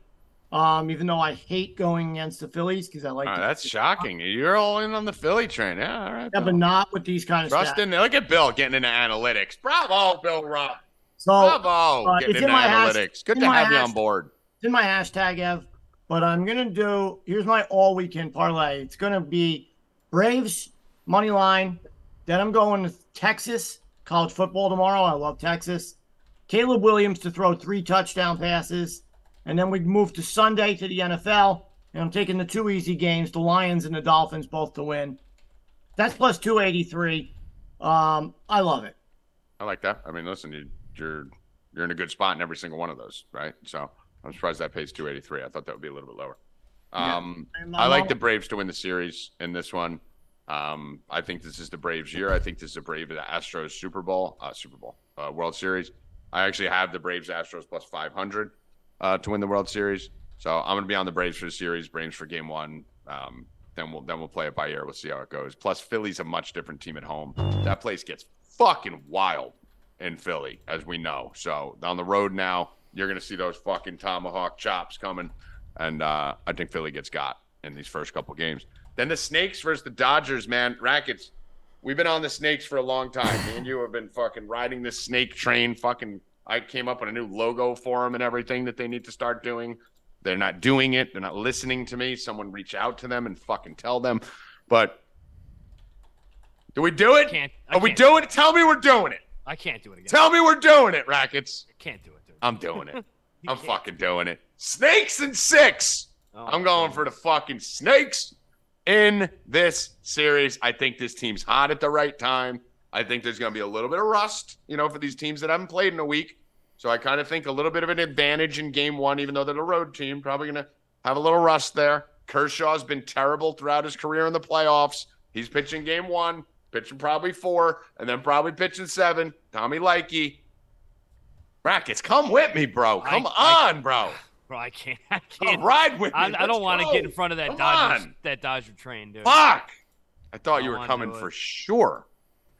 Um, even though I hate going against the Phillies because I like all right, to- that's shocking. You're all in on the Philly train. Yeah, all right. Yeah, Bill. but not with these kind of Trust stats. in there. Look at Bill getting into analytics. Bravo, Bill Rob. So Bravo, uh, getting into in my hash- analytics. Good in to my have you on board. it's in my hashtag Ev, but I'm gonna do here's my all weekend parlay. It's gonna be Braves money line. Then I'm going to Texas college football tomorrow. I love Texas. Caleb Williams to throw three touchdown passes, and then we move to Sunday to the NFL. And I'm taking the two easy games, the Lions and the Dolphins, both to win. That's plus 283. Um, I love it. I like that. I mean, listen, you, you're you're in a good spot in every single one of those, right? So I'm surprised that pays 283. I thought that would be a little bit lower. Um, I'm- I like the Braves to win the series in this one. Um, I think this is the Braves' year. I think this is the Brave Astros Super Bowl, uh, Super Bowl, uh, World Series. I actually have the Braves Astros plus 500 uh, to win the World Series. So I'm going to be on the Braves for the series, Braves for game one. Um, then we'll then we'll play it by ear. We'll see how it goes. Plus, Philly's a much different team at home. That place gets fucking wild in Philly, as we know. So on the road now, you're going to see those fucking tomahawk chops coming, and uh, I think Philly gets got in these first couple games. Then the Snakes versus the Dodgers, man. Rackets. We've been on the Snakes for a long time. Me and you have been fucking riding this snake train. Fucking, I came up with a new logo for them and everything that they need to start doing. They're not doing it. They're not listening to me. Someone reach out to them and fucking tell them. But do we do it? Can't. I Are we doing it? Tell me we're doing it. I can't do it again. Tell me we're doing it, Rackets. I can't do it, dude. I'm doing it. I'm can't. fucking doing it. Snakes and six. Oh, I'm going for the fucking snakes in this series. I think this team's hot at the right time. I think there's going to be a little bit of rust, you know, for these teams that haven't played in a week. So I kind of think a little bit of an advantage in game one, even though they're a road team, probably going to have a little rust there. Kershaw's been terrible throughout his career in the playoffs. He's pitching game one, pitching probably four, and then probably pitching seven. Tommy Likey. Brackets, come with me, bro. Come I- on, bro. Bro, I can't. I can't. ride with me. I, I don't want to get in front of that Come Dodger on. that Dodger train, dude. Fuck! I thought I you were coming for sure.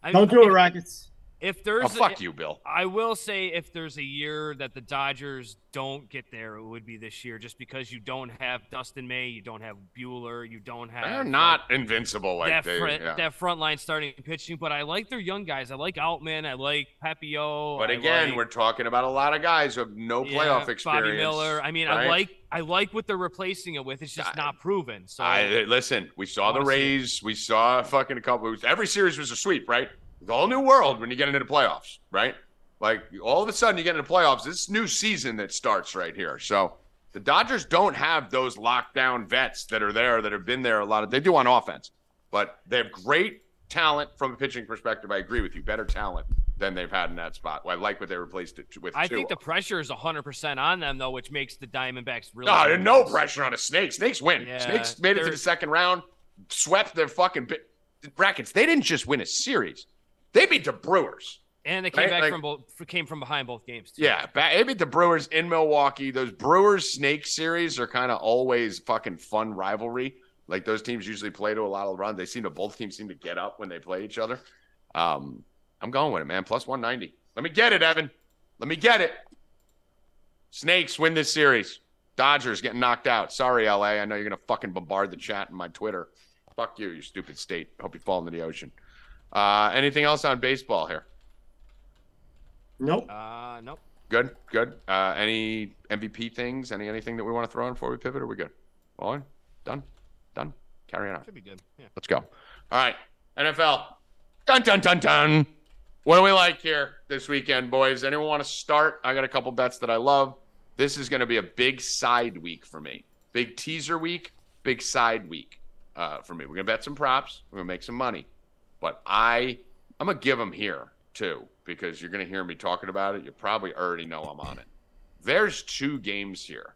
I- Don't do it, Rackets. If oh, there's Oh, a- fuck you, Bill. I will say if there's a year that the Dodgers don't get there, it would be this year, just because you don't have Dustin May, you don't have Buehler, you don't have They're like, not invincible like that they. front, yeah. that front line starting pitching. But I like their young guys. I like Outman. I like Pepiot. But again, like- we're talking about a lot of guys who have no yeah, playoff experience. Bobby Miller. I mean, I like I like what they're replacing it with. It's just I- not proven. So I listen. We saw the see. Rays. We saw fucking a couple. Every series was a sweep, right? It's a whole new world when you get into the playoffs, right? Like all of a sudden you get into the playoffs. This new season that starts right here. So the Dodgers don't have those lockdown vets that are there that have been there a lot of. They do on offense, but they have great talent from a pitching perspective. I agree with you. Better talent than they've had in that spot. I like what they replaced it with. I think the pressure is 100% on them though, which makes the Diamondbacks really. No, no pressure on a snake. Snakes win. Yeah, Snakes made it to the second round, swept their fucking bi- brackets. They didn't just win a series; they beat the Brewers. And they came Right, back like- from both came from behind both games. Too. Yeah, they beat the Brewers in Milwaukee. Those Brewers Snake series are kind of always fucking fun rivalry. Like those teams usually play to a lot of runs. They seem to both teams seem to get up when they play each other. Um, I'm going with it, man. Plus 190. Let me get it, Evan. Let me get it. Snakes win this series. Dodgers getting knocked out. Sorry, LA. I know you're gonna fucking bombard the chat and my Twitter. Fuck you, you stupid state. Hope you fall into the ocean. Uh, anything else on baseball here? Nope. Uh, nope. Good, good. Uh, any MVP things? Any anything that we want to throw in before we pivot? Are we good? All in? Done? Done? Carry on. Should be good. Yeah. Let's go. All right. NFL. Dun dun dun dun. What do we like here this weekend, boys? Anyone want to start? I got a couple bets that I love. This is going to be a big side week for me. Big teaser week, big side week uh, for me. We're gonna bet some props. We're gonna make some money, but I I'm gonna give them here too because you're gonna hear me talking about it. You probably already know I'm on it. There's two games here,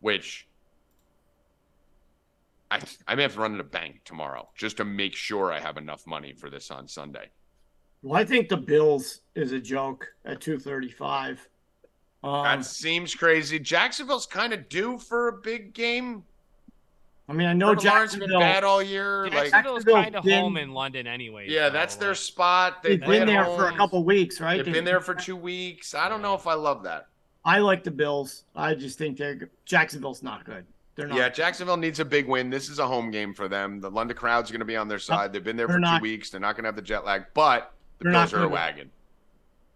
which I I may have to run to the bank tomorrow just to make sure I have enough money for this on Sunday. Well, I think the Bills is a joke at 235. Um, That seems crazy. Jacksonville's kind of due for a big game. I mean, I know Trevor Lawrence has been bad all year. Like, Jacksonville's Jacksonville's kind of home in London anyway. yeah, so, that's their spot. They They've been at there for a couple weeks, right? They've been there for two weeks. I don't know if I love that. I like the Bills. I just think they're Jacksonville's not good. They're not. Yeah, Jacksonville needs a big win. This is a home game for them. The London crowd's going to be on their side. They've been there for they're two not- weeks. They're not going to have the jet lag, but the Bills are a wagon.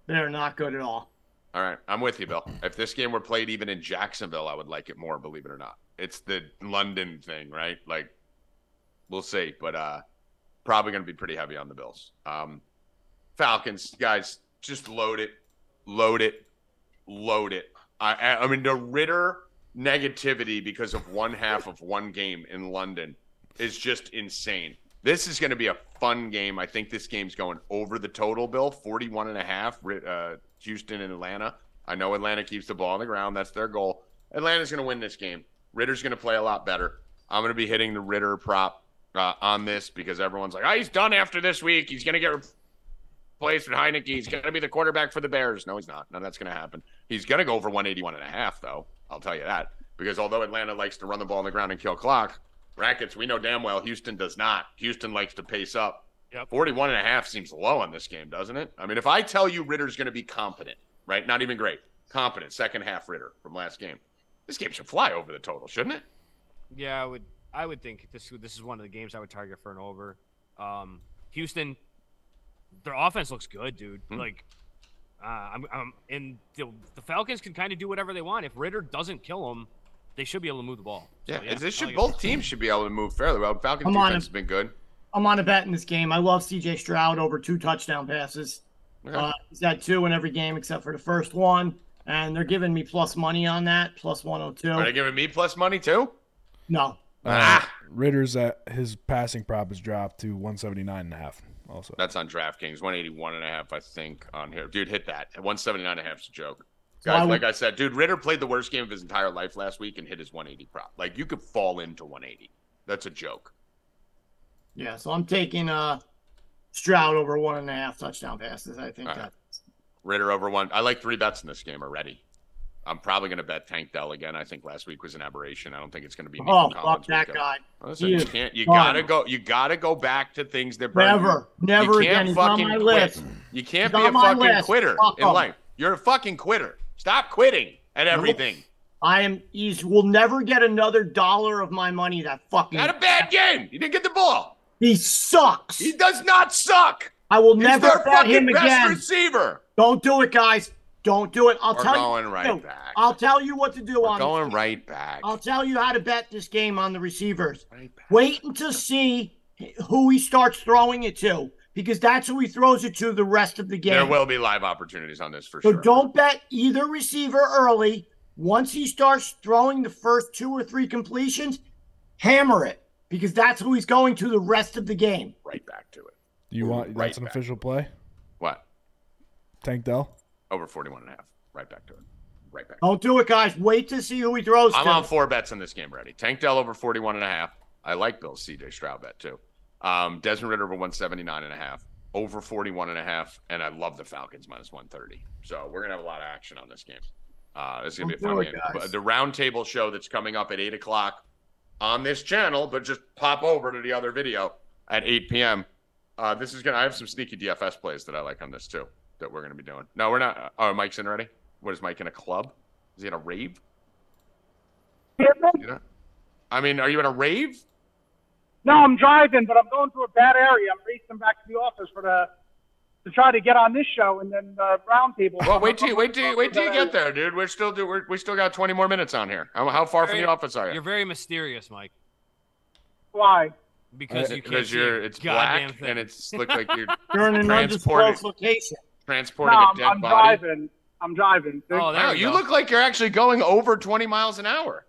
They're not good at all. All right, I'm with you, Bill. If this game were played even in Jacksonville, I would like it more. Believe it or not, it's the London thing, right? Like, we'll see, but uh, probably going to be pretty heavy on the Bills. Um, Falcons, guys, just load it, load it, load it. I, I mean, the Ridder negativity because of one half of one game in London is just insane. This is going to be a fun game. I think this game's going over the total, Bill, 41 and a half, uh, Houston and Atlanta. I know Atlanta keeps the ball on the ground. That's their goal. Atlanta's going to win this game. Ridder's going to play a lot better. I'm going to be hitting the Ridder prop uh, on this because everyone's like, oh, he's done after this week. He's going to get replaced with Heinicke. He's going to be the quarterback for the Bears. No, he's not. None of that's going to happen. He's going to go over 181 and a half, though. I'll tell you that. Because although Atlanta likes to run the ball on the ground and kill clock, brackets, we know damn well Houston does not. Houston likes to pace up. Yep. 41 and a half seems low on this game, doesn't it? I mean, if I tell you Ridder's going to be competent, right? Not even great. Competent, second half Ridder from last game. This game should fly over the total, shouldn't it? Yeah, I would. I would think this this is one of the games I would target for an over. Um, Houston, their offense looks good, dude. Hmm. Like, uh, I'm, I'm, and the, the Falcons can kind of do whatever they want. If Ridder doesn't kill them, they should be able to move the ball. So, Yeah, yeah this should like it. both teams should be able to move fairly well. Falcons Come on, defense has been good. I'm on a bet in this game. I love CJ Stroud over two touchdown passes. Okay. Uh, he's had two in every game except for the first one, and they're giving me plus money on that, plus 102. Are they giving me plus money too? No, Uh, Ah! Ridder's at his passing prop has dropped to 179 and a half. Also, That's on DraftKings, 181 and a half, I think, on here. Dude, hit that. 179 and a half is a joke. So Guys, I would- like I said, dude, Ridder played the worst game of his entire life last week and hit his 180 prop. Like, you could fall into 180. That's a joke. yeah. So I'm taking uh Stroud over one and a half touchdown passes. I think All right. Ridder over one. I like three bets in this game already. I'm probably going to bet Tank Dell again. I think last week was an aberration. I don't think it's going to be. Oh, Nico fuck that weekend. guy. Listen, you can't. You done. gotta go. You gotta go back to things that burn you. Never, never you can't again. He's on fucking my quit. list. You can't He's be a fucking list. quitter Fuck in life. You're a fucking quitter. Stop quitting at everything. I am. He's will never get another dollar of my money. That fucking. Had a bad game. You didn't get the ball. He sucks. He does not suck. I will He's never bet him fucking best again. receiver. Don't do it, guys. Don't do it. I'll We're tell going you. right no, back. I'll tell you what to do We're on. going right back. I'll tell you how to bet this game on the receivers. Right back. Wait until see who he starts throwing it to, because that's who he throws it to the rest of the game. There will be live opportunities on this for So sure. So don't bet either receiver early. Once he starts throwing the first two or three completions, hammer it because that's who he's going to the rest of the game. right back to it. You want right that's an back. official play? What? Tank Dell. Over 41 and a half. Right back to it. Right back. Don't do it, guys. Wait to see who he throws I'm to. on four bets in this game already. Tank Dell over 41 and a half. I like Bill's CJ Stroud bet too. Um, Desmond Ridder over 179 and a half. Over 41 and a half. And I love the Falcons minus 130. So we're going to have a lot of action on this game. Uh, it's going to be a fun do game. guys. But The roundtable show that's coming up at 8 o'clock on this channel, but just pop over to the other video at 8 p.m. Uh, this is going to, I have some sneaky DFS plays that I like on this too that we're going to be doing. No, we're not. Oh, Mike's in already? What is Mike in a club? Is he in a rave? You know? I mean, are you in a rave? No, I'm driving, but I'm going through a bad area. I'm racing back to the office for the to try to get on this show and then the roundtable. Well, wait till you, wait till you, wait till you get there, dude. We're still do we're, we still got 20 more minutes on here. How, how far from the office are you? You're very mysterious, Mike, Why? because Uh, you can't Because see you're a it's black thing. and it's look like you're You're in an Transported. undisclosed location. Transporting no, a I'm, dead I'm body. driving. I'm driving There- Oh, there Wow, we you go. look like you're actually going over 20 miles an hour.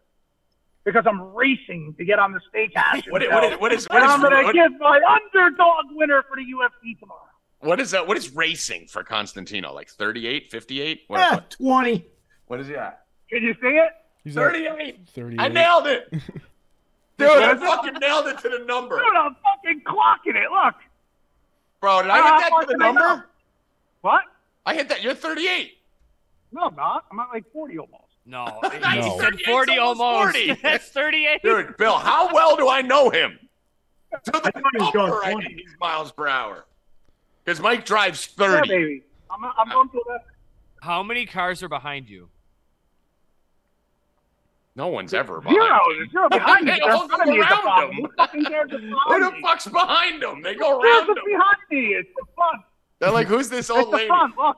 because I'm racing to get on the steakhouse. What is, show. what is what is and what I'm gonna is, give my underdog winner for the UFC tomorrow. what is that? What is racing for Constantino? Like 38, 58? What, Yeah, what, 20. what is he at? Can you see it? He's at 38. 38. I nailed it. Dude, I fucking nailed it to the number. Dude, I'm fucking clocking it. Look. Bro, did I get hit that to the fucking I number? What? I hit that. You're 38. No, I'm not. I'm at like 40 almost. No, No. he said 40 almost almost. 40. That's 38. Dude, Bill, how well do I know him? To the I thought going number, I 20. think he's miles per hour. Because Mike drives Yeah, 30. baby. I'm, I'm going to the. How many cars are behind you? no one's ever behind. Zero. him. There's zero behind me. They They're all in front of go me the around them. Who fucking cares what's Who behind the fuck's behind them? They go Who cares around what's him. behind me? It's the front. They're like, who's this old lady? front. Look.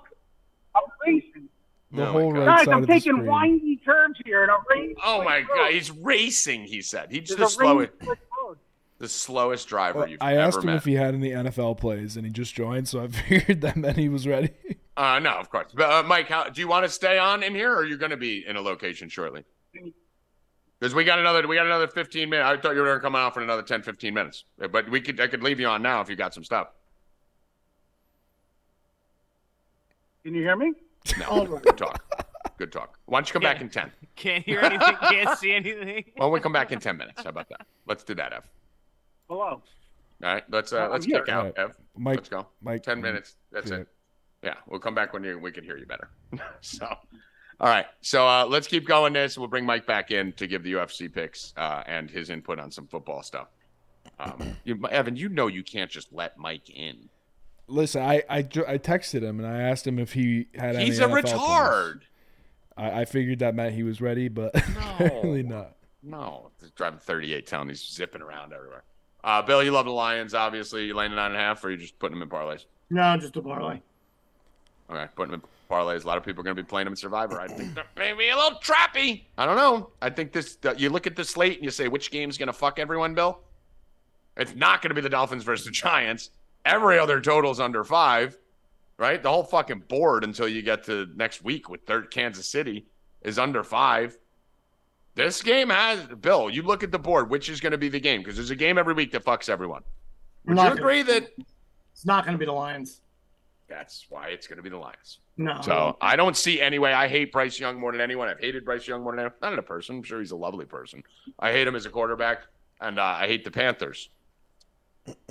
I'm racing. The Oh whole right Guys, side I'm of taking screen. windy turns here in a rain. Oh my slick god, road. he's racing. He said he's There's the slowest, rain slick road. the slowest driver Well, you've I ever asked him met. if he had any NFL plays, and he just joined, so I figured that meant he was ready. Uh, no, of course. But uh, Mike, how, do you want to stay on in here, or are you going to be in a location shortly? Because we got another, we got another 15 minutes. I thought you were going to come out for another 10, 15 minutes, but we could, I could leave you on now if you got some stuff. Can you hear me? No, All right. good talk, good talk. Why don't you come back in 10? Can't hear anything. Can't see anything. Why don't we come back in 10 minutes? How about that? Let's do that, Ev. Hello. All right, let's uh, I'm let's here. kick out, Alright. Ev. Mike, Let's go. Mike, 10 minutes. That's yeah. it. Yeah, we'll come back when you we can hear you better. so, all right. So uh, let's keep going this. We'll bring Mike back in to give the UFC picks uh, and his input on some football stuff. Um, you, Evan, you know you can't just let Mike in. Listen, I, I I texted him and I asked him if he had any He's a NFL retard. I, I figured that meant he was ready, but apparently not. No, he's driving 38 town. He's zipping around everywhere. Uh, Bill, you love the Lions, obviously. You laying a nine and a half, or you just putting them in parlays? No, just a parlay. All right, putting them in parlays. A lot of people are going to be playing them in Survivor. I think that may be a little trappy. I don't know. I think this. Uh, you look at the slate and you say, which game's going to fuck everyone, Bill? It's not going to be the Dolphins versus the Giants. Every other total's under five, right? The whole fucking board until you get to next week with third Kansas City is under five. This game has Bill. You look at the board, which is going to be the game because there's a game every week that fucks everyone. Would Not you gonna- agree that It's not going to be the Lions. that's why it's going to be the Lions? No. So I don't see any way. I hate Bryce Young more than anyone. I've hated Bryce Young more than anyone. Not as a person. I'm sure he's a lovely person. I hate him as a quarterback, and uh, I hate the Panthers.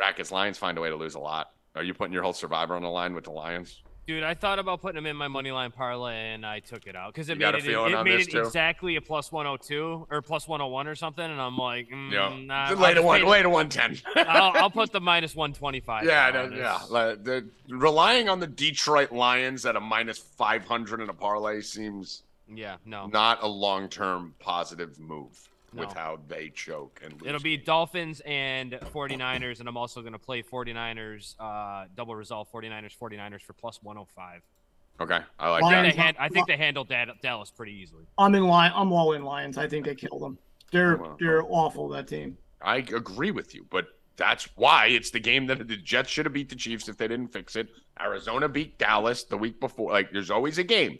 Brackets Lions find a way to lose a lot. Are you putting your whole survivor on the line with the Lions? Dude, I thought about putting them in my money line parlay, and I took it out because it made a it, it made it too? exactly a plus 102 or plus 101 or something, and I'm like, mm, Yeah. nah, I'll lay to just one, one ten. I'll, I'll put the minus 125. Yeah, no, yeah. Like, the, relying on the Detroit Lions at a minus five hundred in a parlay seems yeah, no. not a long-term positive move with No. how they choke and lose It'll be games. Dolphins and 49ers, and I'm also going to play 49ers, uh, double resolve 49ers, 49ers for plus 105. okay. I like I Lions- that. think, they hand, I think they handled Da- Dallas pretty easily. I'm in line. I'm all in Lions. I think they killed them. They're Wow. they're awful. That team. I agree with you, but that's why it's the game that the Jets should have beat the Chiefs if they didn't fix it. Arizona beat Dallas the week before. Like, there's always a game.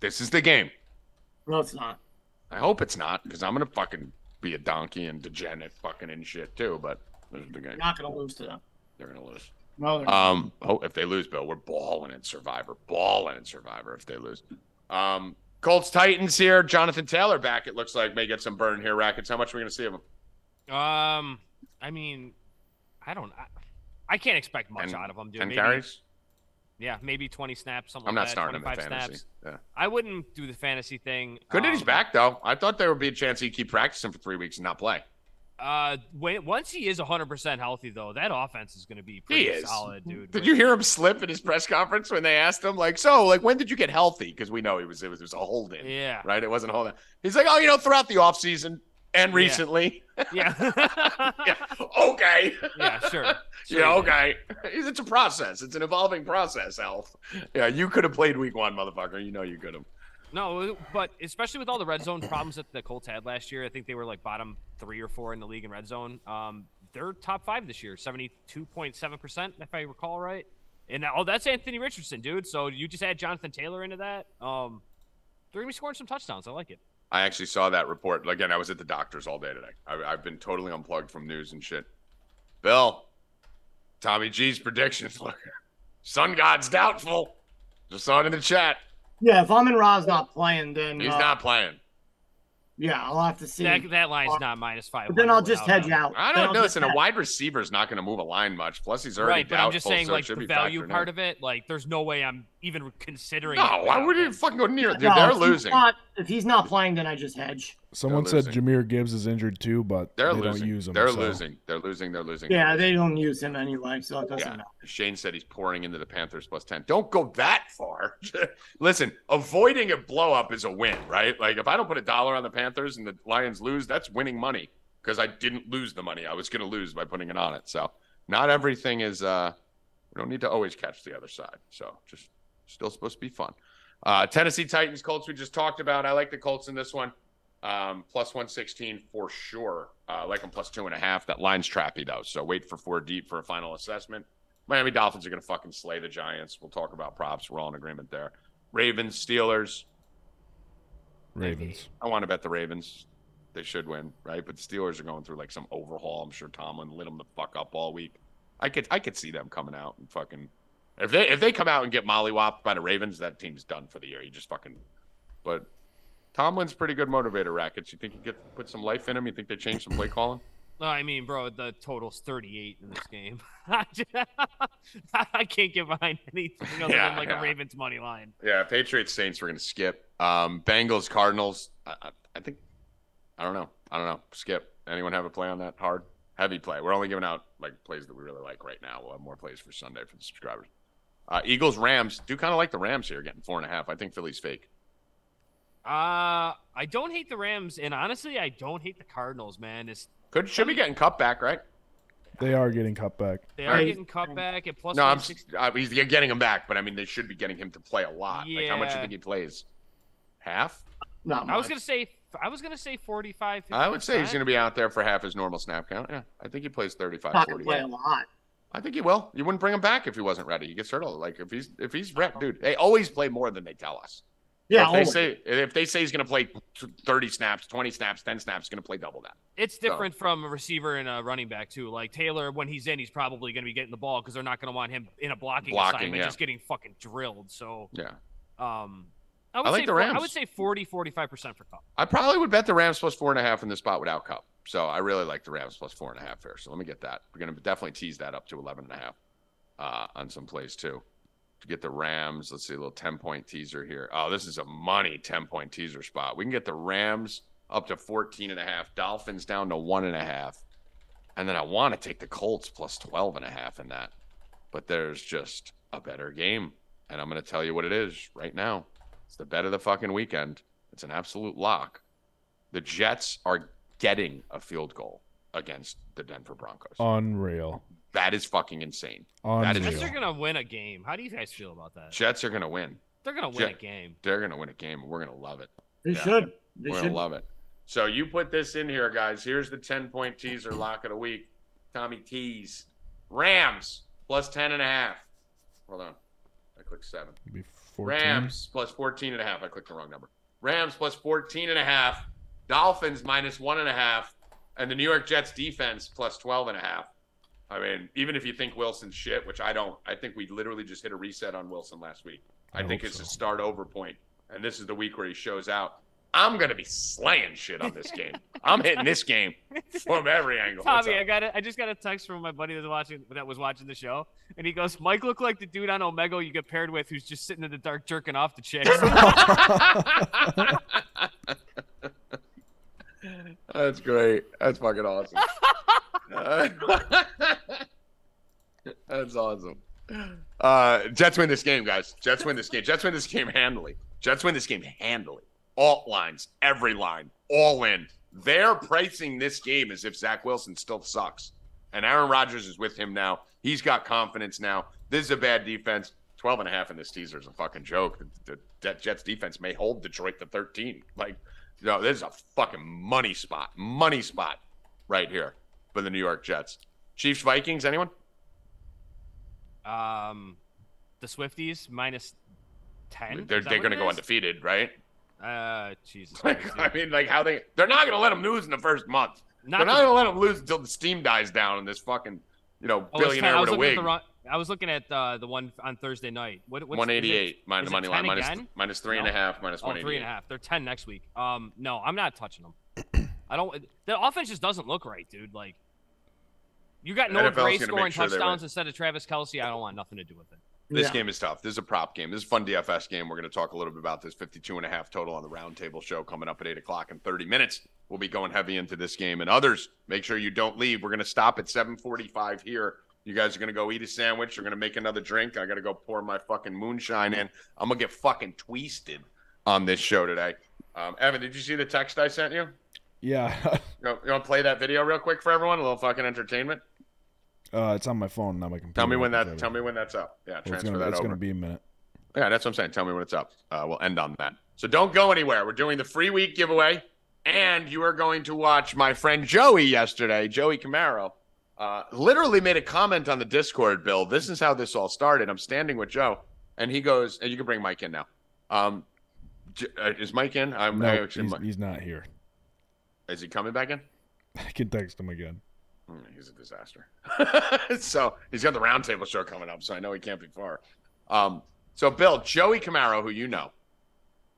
This is the game. No, it's not. I hope it's not because I'm gonna fucking be a donkey and degenerate fucking and shit too. But this is the game. You're not gonna lose to them. They're gonna lose. No, they're not. Um, oh, if they lose, Bill, we're balling in Survivor, balling in Survivor. If they lose, um, Colts Titans here. Jonathan Taylor back. It looks like may get some burn here. Rackets. How much are we gonna see of him? Um, I mean, I don't. I, I can't expect much Ten- out of him, dude. Ten Maybe, carries. Yeah, maybe 20 snaps, something I'm like not that. starting him in 25 fantasy. snaps. Yeah. I wouldn't do the fantasy thing. Good that he's Um, back though. I thought there would be a chance he'd keep practicing for three weeks and not play. Uh, when once he is 100% healthy, though, that offense is going to be pretty solid, dude. Did you hear him slip in his press conference when they asked him, like, so, like, when did you get healthy? Because we know he was it was, it was a hold in, Yeah. right? It wasn't a hold in. He's like, oh, you know, throughout the offseason and recently. Yeah. yeah. Okay. yeah, sure. Yeah, Sure did. okay. It's a process. It's an evolving process, Alf. Yeah, you could have played week one, motherfucker. You know you could have. No, but especially with all the red zone problems that the Colts had last year, I think they were like bottom three or four in the league in red zone. Um, they're top five this year, seventy-two point seven percent, if I recall right. And oh, that's Anthony Richardson, dude. So you just add Jonathan Taylor into that. Um, they're gonna be scoring some touchdowns. I like it. I actually saw that report. Again, I was at the doctor's all day today. I, I've been totally unplugged from news and shit. Bill, Tommy G's predictions. Look, Sun God's doubtful. Just saw it in the chat. Yeah, if Amon Ra's not playing, then He's uh, not playing. Yeah, I'll have to see. That that line's not minus five. but then I'll just hedge out. I don't know. just Listen, a wide receiver is not going to move a line much. Plus, he's already Right, but I'm just saying, so like the value part in. of it. Like, there's no way I'm even considering. No, it why would you him. fucking go near? it. Dude, No, they're if he's losing. not- if he's not playing, then I just hedge. Someone They're said losing. Jahmyr Gibbs is injured too, but They're they losing. don't use him. they're so. losing. They're losing. They're losing. Yeah, they don't use him anyway, so it doesn't Yeah. matter. Shane said he's pouring into the Panthers plus 10. Don't go that far. Listen, avoiding a blow up is a win, right? Like if I don't put a dollar on the Panthers and the Lions lose, that's winning money because I didn't lose the money I was going to lose by putting it on it. So, not everything is uh we don't need to always catch the other side. So, just still supposed to be fun. Uh Tennessee Titans Colts we just talked about. I like the Colts in this one. Um, plus 116 for sure. Uh, like them plus two and a half. That line's trappy though. So wait for four deep for a final assessment. Miami Dolphins are going to fucking slay the Giants. We'll talk about props. We're all in agreement there. Ravens, Steelers. Ravens. I want to bet the Ravens. They should win, right? But the Steelers are going through like some overhaul. I'm sure Tomlin lit them the fuck up all week. I could I could see them coming out and fucking if they if they come out and get mollywopped by the Ravens, that team's done for the year. You just fucking but Tomlin's pretty good motivator rackets. You think he get put some life in him? You think they change some play calling? No, I mean, bro, the total's 38 in this game. I can't get behind anything other Yeah, than like yeah. a Ravens money line. Yeah, Patriots Saints we're gonna skip. Um, Bengals Cardinals. I, I, I think I don't know. I don't know. Skip. Anyone have a play on that? Hard, heavy play. We're only giving out like plays that we really like right now. We'll have more plays for Sunday for the subscribers. Uh, Eagles Rams. Do kind of like the Rams here, getting four and a half. I think Philly's fake. Uh, I don't hate the Rams, and honestly, I don't hate the Cardinals, man. It's Could should be getting cut back, right? They are getting cut back. they are getting cut back at plus No, I'm. 160. Uh, he's getting him back, but I mean they should be getting him to play a lot. Like how much do you think he plays? Half. Not I was gonna say, I was gonna say 45. I would say he's going to be out there for half his normal snap count. Yeah, I think he plays 35, not 40. play a lot. I think he will. You wouldn't bring him back if he wasn't ready. He gets hurt. all- Like if he's if he's rep, dude. They always play more than they tell us. Yeah, if they always. say if they say he's going to play thirty snaps, twenty snaps, ten snaps, he's going to play double that. It's different from a receiver and a running back too. Like Taylor, when he's in, he's probably going to be getting the ball because they're not going to want him in a blocking, Blocking, assignment, yeah. just getting fucking drilled. So, Yeah, um, I would I like say the four- I would say 40, 45 percent for Kupp. I probably would bet the Rams plus four and a half in this spot without Kupp. So I really like the Rams plus four and a half here. So let me get that. We're going to definitely tease that up to eleven and a half uh, on some plays too. to get the Rams. Let's see a little 10 point teaser here. Oh, this is a money 10 point teaser spot. We can get the Rams up to 14 and a half, Dolphins down to one and a half. And then I want to take the Colts plus 12 and a half in that. But there's just a better game. And I'm going to tell you what it is right now. It's the bet of the fucking weekend. It's an absolute lock. The Jets are getting a field goal against the Denver Broncos. Unreal. That is fucking insane. Unreal. That is Jets are gonna win a game. How do you guys feel about that? Jets are going to win. They're gonna win Jet- a game. They're going to win a game, and we're going to love it. They Yeah. should. They we're should. going to love it. So you put this in here, guys. Here's the 10 point teaser lock of the week. Tommy T's. Rams plus 10 and a half. Hold on. I clicked seven. It'd be 14. Rams plus 14 and a half. I clicked the wrong number. Rams plus 14 and a half. Dolphins minus one and a half. And the New York Jets defense plus 12 and a half. I mean, even if you think Wilson's shit, which I don't, I think we literally just hit a reset on Wilson last week. I, I think it's so. a start over point, And this is the week where he shows out. I'm going to be slaying shit on this game. I'm hitting this game from every angle. Tommy. I got a, I just got a text from my buddy that was watching that was watching the show, and he goes, "Mike looked like the dude on Omegle you get paired with, who's just sitting in the dark jerking off the chicks." That's great. That's fucking awesome. That's awesome. Uh, Jets win this game, guys. Jets win this game. Jets win this game handily. Jets win this game handily. Alt lines, every line, all in. They're pricing this game as if Zach Wilson still sucks. And Aaron Rodgers is with him now. He's got confidence now. This is a bad defense. 12 and a half in this teaser is a fucking joke. The, the Jets defense may hold Detroit to 13. Like, no, this is a fucking money spot. Money spot right here for the New York Jets. Chiefs, Vikings, anyone? um, the Swifties minus ten. They're, they're going to go is? undefeated, right? Uh, Jesus. Like, Christ, I mean, like how they they're not going to let them lose in the first month. Not they're the- not going to let them lose until the steam dies down and this fucking you know Oh, it's 10 billionaire was with a wig. the wrong. I was looking at uh, the one on Thursday night. What? What's, One is it- eighty eight is minus it money line 10 minus again? minus three and a No. half minus Oh, one three eighty and a eight. half. They're ten next week. Um, no, I'm not touching them. I don't. The offense just doesn't look right, dude. Like, you got Noah NFL's Gray gonna scoring sure touchdowns instead of Travis Kelce. I don't want nothing to do with it. This Yeah. game is tough. This is a prop game. This is a fun DFS game. We're going to talk a little bit about this 52 and a half total on the roundtable show coming up at 8 o'clock in 30 minutes. We'll be going heavy into this game. And others, make sure you don't leave. We're going to stop at 745 here. You guys are going to go eat a sandwich. You're going to make another drink. I got to go pour my fucking moonshine in. I'm going to get fucking twisted on this show today. Um, Evan, did you see the text I sent you? Yeah. You want, you want to play that video real quick for everyone? A little fucking entertainment. uh, it's on my phone, not my computer. Tell me when that. tell me when that's up. Yeah, Well, transfer gonna, that it's over. gonna be a minute. Yeah, that's what I'm saying. Tell me when it's up. Uh, we'll end on that. So don't go anywhere. We're doing the free week giveaway, and you are going to watch my friend Joey yesterday, Joey Camaro. Uh, literally made a comment on the Discord, Bill. This is how this all started. I'm standing with Joe, and he goes, and you can bring Mike in now. Um, uh, is Mike in? I'm I No, actually, he's, he's not here. is he coming back in? I can text him again. Hmm, He's a disaster. so he's got the roundtable show coming up, so I know he can't be far. Um, so Bill, Joey Camaro, who you know,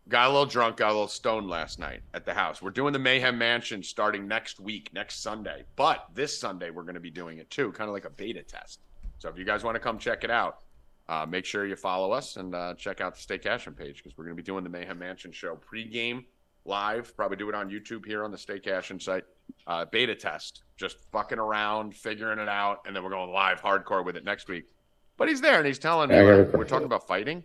got a little drunk, got a little stoned last night at the house. We're doing the Mayhem Mansion starting next week, next Sunday. But this Sunday we're going to be doing it too, kind of like a beta test. So if you guys want to come check it out, uh, make sure you follow us and uh, check out the Stay Cashin page because we're going to be doing the Mayhem Mansion show pregame live. Probably do it on YouTube here on the Stay Cashin site. Uh, beta test, just fucking around, figuring it out, and then we're going live hardcore with it next week. But he's there and he's telling me like, go. we're talking about fighting,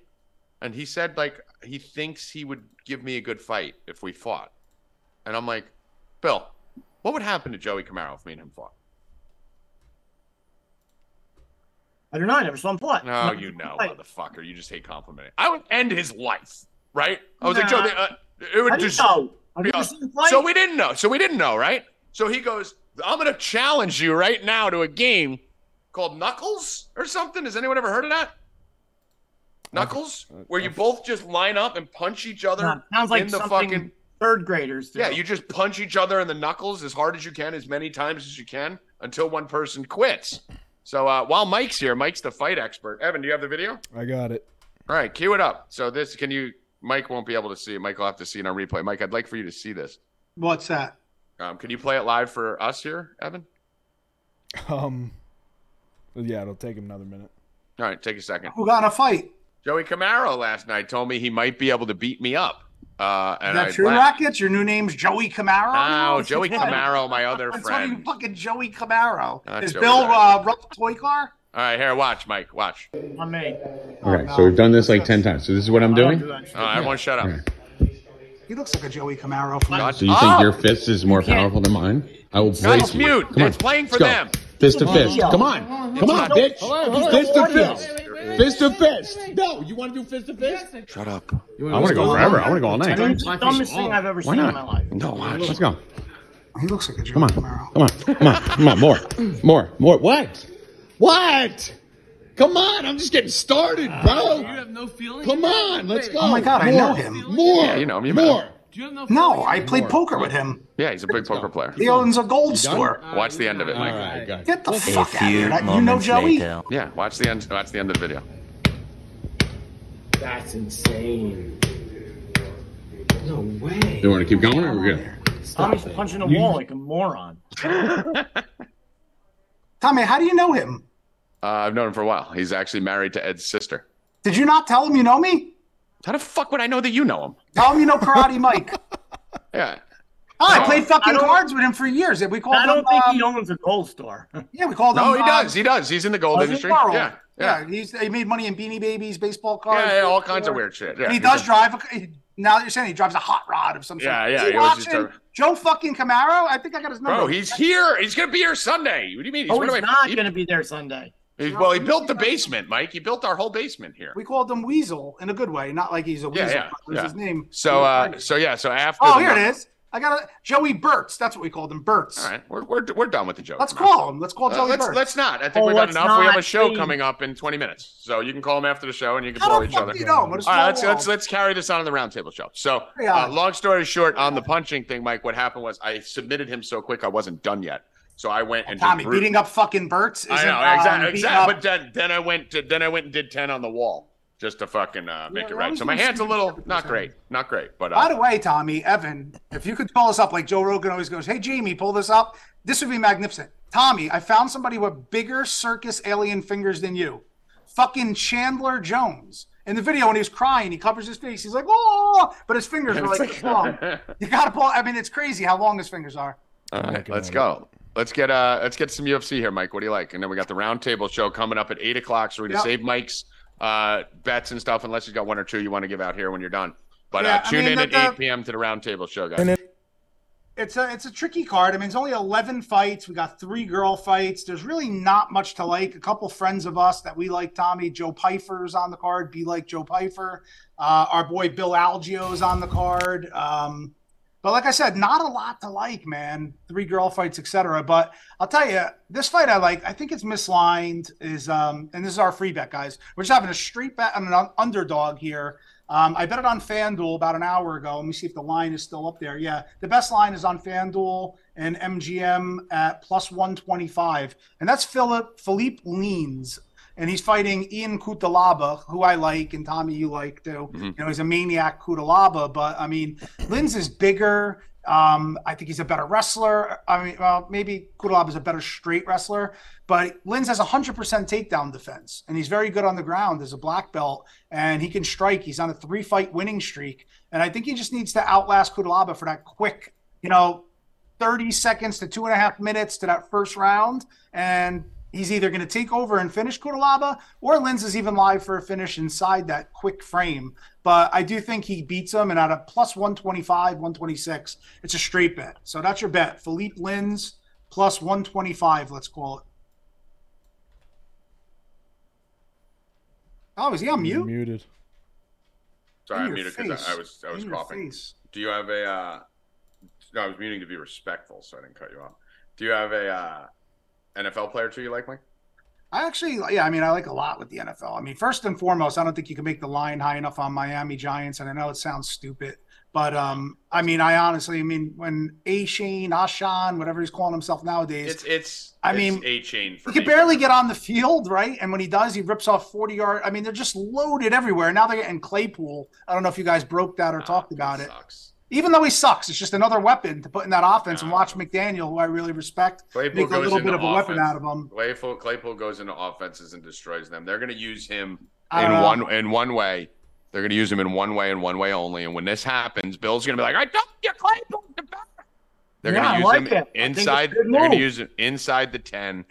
and he said like he thinks he would give me a good fight if we fought, and I'm like, Bill, what would happen to Joey Camaro if me and him fought? I don't know. I never saw him play. No, you know, play. motherfucker. You just hate complimenting. I would end his life, right? I was like, Nah. Joe, they, uh, it would How do you just. know? You seen him? So we didn't know. So we didn't know, right? So he goes, I'm going to challenge you right now to a game called Knuckles or something. Has anyone ever heard of that? Knuckles, where you both just line up and punch each other Nah, sounds like in the something fucking. third graders do. Yeah, you just punch each other in the knuckles as hard as you can, as many times as you can, until one person quits. So uh, while Mike's here, Mike's the fight expert. Evan, do you have the video? I got it. All right, cue it up. So this, can you? Mike won't be able to see it. Mike will have to see it on replay. Mike, I'd like for you to see this. What's that? Um, can you play it live for us here, Evan? Um, yeah, it'll take him another minute. All right, take a second. Who got in a fight? Joey Camaro last night told me he might be able to beat me up. Uh, Is and that I true, laughed. Rockets? Your new name's Joey Camaro? No, Joey Camaro, my other That's not even friend. fucking Joey Camaro. Not Is Joey Bill Camaro. uh, Rupp toy car? All right, here, watch, Mike, watch. On me. Okay, no. so we've done this like 10 times. So this is what I'm doing? do that shit. All right, everyone, shut up. Okay. He looks like a Joey Camaro from Watch. So you Oh! think your fist is more powerful than mine? I will No, break it's you. mute. Come on. It's playing for Let's go. them. Fist to fist. Come on. Come on, bitch. Fist to fist. Fist to fist. No, you want to do fist to fist? Shut up. I want to go forever. I want to go all night. It's the dumbest thing I've ever Why seen in not? my life. No, watch. Let's go. He looks like a Joey Come on. Camaro. Come on. Come on. Come on. More. More. More. What? What? Come on. I'm just getting started, bro. You have no feeling? Come on. Let's go. Oh my God, I know him. More. Yeah, you know him, you met More. him. Do you have no? No, I played poker with him. Yeah, he's a big poker player. He owns a gold done? store. Watch the end of it, Mike. right. Get the A fuck out of here. You know Joey? later. Yeah, watch the end. Watch the end of the video. That's insane. No way. You want to keep going or we're good? Tommy's punching the wall like a moron. Tommy, how do you know him? Uh, I've known him for a while. He's actually married to Ed's sister. Did you not tell him you know me? How the fuck would I know that you know him? Tell him you know Karate Mike. Yeah. Oh, I played fucking don't- cards with him for years. We called I don't him. think um, he owns a gold store. yeah, we called him. No, he um, does. He does. He's in the gold industry. Yeah. Yeah. yeah. He's he made money in Beanie Babies, baseball cards. Yeah, yeah, all kinds of weird shit. Yeah. he does a- drive. A, he, now that you're saying he drives a hot rod of some sort. Yeah, Is yeah, he he always just watching drive- Joe fucking Camaro. I think I got his number. Bro, he's here. He's gonna be here Sunday. What do you mean? Oh, one he's of my- not he- going to be there Sunday. He's- well, he built the basement, Mike. He built our whole basement here. We called him Weasel in a good way, not like he's a Yeah, weasel. yeah, but yeah. his name. So, uh, so yeah, so after. oh, the- here it is. I got a Joey Burtz. That's what we called him, Burtz. All right, we're, we're, we're done with the joke. Let's call him. Let's call Uh, Joey let's Burtz. let's not. I think Oh, we've got let's enough. We have a show please. coming up in 20 minutes, so you can call him after the show and you can How blow the each fuck other. do you know? What is All right, let's, let's let's carry this on in the roundtable show. So, uh, long story short, on the punching thing, Mike, what happened was I submitted him so quick I wasn't done yet. So I went and Tommy just brute- beating up fucking Burtz. I isn't, know um, exactly, beating exactly. up- But then then I went to then I went and did 10 on the wall just to fucking uh, make Yeah, it right. So my you hands a little not great, not great, but By uh, the way, Tommy, Evan, if you could call us up like Joe Rogan always goes, hey, Jamie, pull this up. This would be magnificent. Tommy, I found somebody with bigger circus alien fingers than you. Fucking Chandler Jones. In the video, when he was crying, he covers his face. He's like, oh, but his fingers are like this long. You got to pull. I mean, it's crazy how long his fingers are. All right, looking let's go. Let's get uh let's get some UFC here, Mike. What do you like? And then we got the roundtable show coming up at eight o'clock. So we're gonna Yep. save Mike's uh bets and stuff, unless you've got one or two you want to give out here when you're done. But Yeah, uh, I tune mean, in the- at the- eight p.m. to the roundtable show, guys. And it- It's a it's a tricky card. I mean, it's only eleven fights. We got three girl fights. There's really not much to like. A couple friends of us that we like, Tommy Joe Pyfer's on the card. Be like Joe Pyfer. Uh, our boy Bill Algeo's on the card. Um, but like I said, not a lot to like, man. Three girl fights, etc. But I'll tell you, this fight I like. I think it's mislined. Is um, and this is our free bet, guys. We're just having a street bet on an underdog here. Um, I bet it on FanDuel about an hour ago. Let me see if the line is still up there. Yeah, the best line is on FanDuel and MGM at plus 125. And that's Philip Philippe Lins. And he's fighting Ian Cutelaba, who I like, and Tommy, you like too. Mhm. You know, he's a maniac Cutelaba, but I mean, Lins is bigger. Um, I think he's a better wrestler. I mean, well, maybe Cutelaba is a better straight wrestler, but Lins has 100% takedown defense, and he's very good on the ground as a black belt, and he can strike. He's on a three fight winning streak, and I think he just needs to outlast Cutelaba for that quick, you know, 30 seconds to two and a half minutes to that first round, and he's either going to take over and finish Cutelaba, or Lins is even live for a finish inside that quick frame. But I do think he beats him, and at a plus 125, 126, it's a straight bet. So that's your bet. Philippe Lins plus 125, let's call it. Oh, is he on You're mute? muted. Sorry, I In muted because. I, I was I was In coughing. face. Do you have a? uh No, I was muting to be respectful, so I didn't cut you off. Do you have a uh NFL player too you like, Mike? I actually, yeah, I mean, I like a lot with the NFL. I mean, first and foremost, I don't think you can make the line high enough on Miami Giants, and I know it sounds stupid, but um, I mean, I honestly, I mean, when A Shane, Ashan, whatever he's calling himself nowadays, It's it's. I it's mean, a for he can barely get on the field, right? And when he does, he rips off 40 yard. I mean, they're just loaded everywhere. Now they're getting Claypool. I don't know if you guys broke that or Ah, talked about it. Sucks. Even though he sucks, it's just another weapon to put in that offense. And watch McDaniel, who I really respect, Claypool make a little bit of a weapon out of him. Claypool, Claypool goes into offenses and destroys them. They're going to use him in know. one in one way. They're going to use him in one way and one way only. And when this happens, Bill's going to be like, "I told you, Claypool." the best." They're Yeah, going to use like him it. I think it's a inside. They're going to use him inside the ten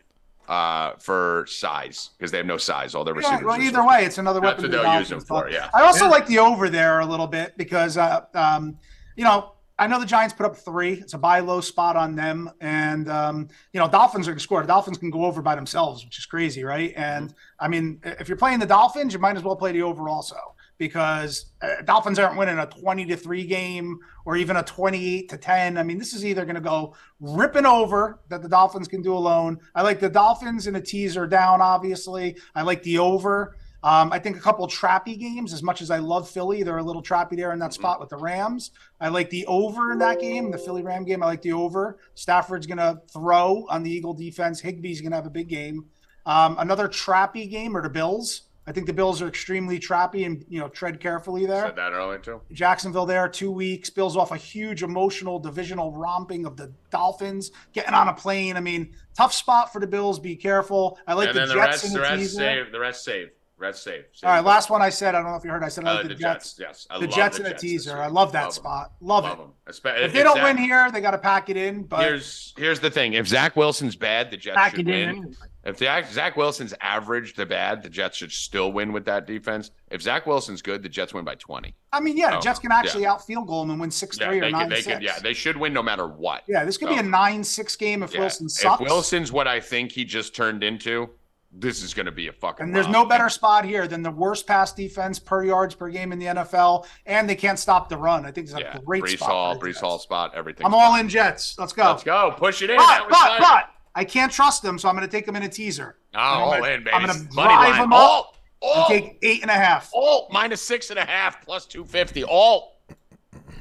uh, for size because they have no size. All their Yeah, receivers. well, are either so- way, it's another That's weapon. what they'll the use him for, yeah. I also Yeah. like the over there a little bit because, uh, um, you know, I know the Giants put up three. It's a buy low spot on them, and um, you know, Dolphins are going to score. The Dolphins can go over by themselves, which is crazy, right? And I mean, if you're playing the Dolphins, you might as well play the over also because uh, Dolphins aren't winning a 20 to three game or even a 28 to 10. I mean, this is either going to go ripping over that the Dolphins can do alone. I like the Dolphins in a teaser down, obviously. I like the over. Um, I think a couple trappy games, as much as I love Philly, they're a little trappy there in that spot with the Rams. I like the over in that game, the Philly Ram game. I like the over. Stafford's going to throw on the Eagle defense. Higbee's going to have a big game. Um, another trappy game are the Bills. I think the Bills are extremely trappy and you know tread carefully there. Said that earlier too. Jacksonville there, two weeks. Bills off a huge emotional divisional romping of the Dolphins, getting on a plane. I mean, tough spot for the Bills. Be careful. I like and the then the Jets rest, the the, rest save. The rest save. Rest save. Save All right, last one I said. I don't know if you heard. I said I uh, the the Jets. Yes, I The love Jets the in a Jets this teaser. I love that Love 'em. spot. Love, Love it. them. Espe- If they don't Zach- win here, they got to pack it in. But here's here's the thing: if Zach Wilson's bad, the Jets Pack should it win. anyway. If Zach, Zach Wilson's average to bad, the Jets should still win with that defense. If Zach Wilson's good, the Jets win by twenty. I mean, yeah, the Oh, Jets can actually out field goal and win six Yeah, three or they nine six. could, yeah, they should win no matter what. yeah, this could be a nine six game if yeah. Wilson sucks. If Wilson's what I think he just turned into, this is going to be a fucking. And there's no better spot here than the worst pass defense per yards per game in the NFL, and they can't stop the run. I think it's a Yeah, great Breece spot. Hall, Breece Jets. Hall spot, everything. I'm all in Jets. Let's go. Let's go, push it in. But, but, but I can't trust them, so I'm going to take them in a teaser. Oh, I'm all gonna- in, baby. I'm gonna Money drive them All, all, take eight and a half. all minus six and a half plus two fifty. All,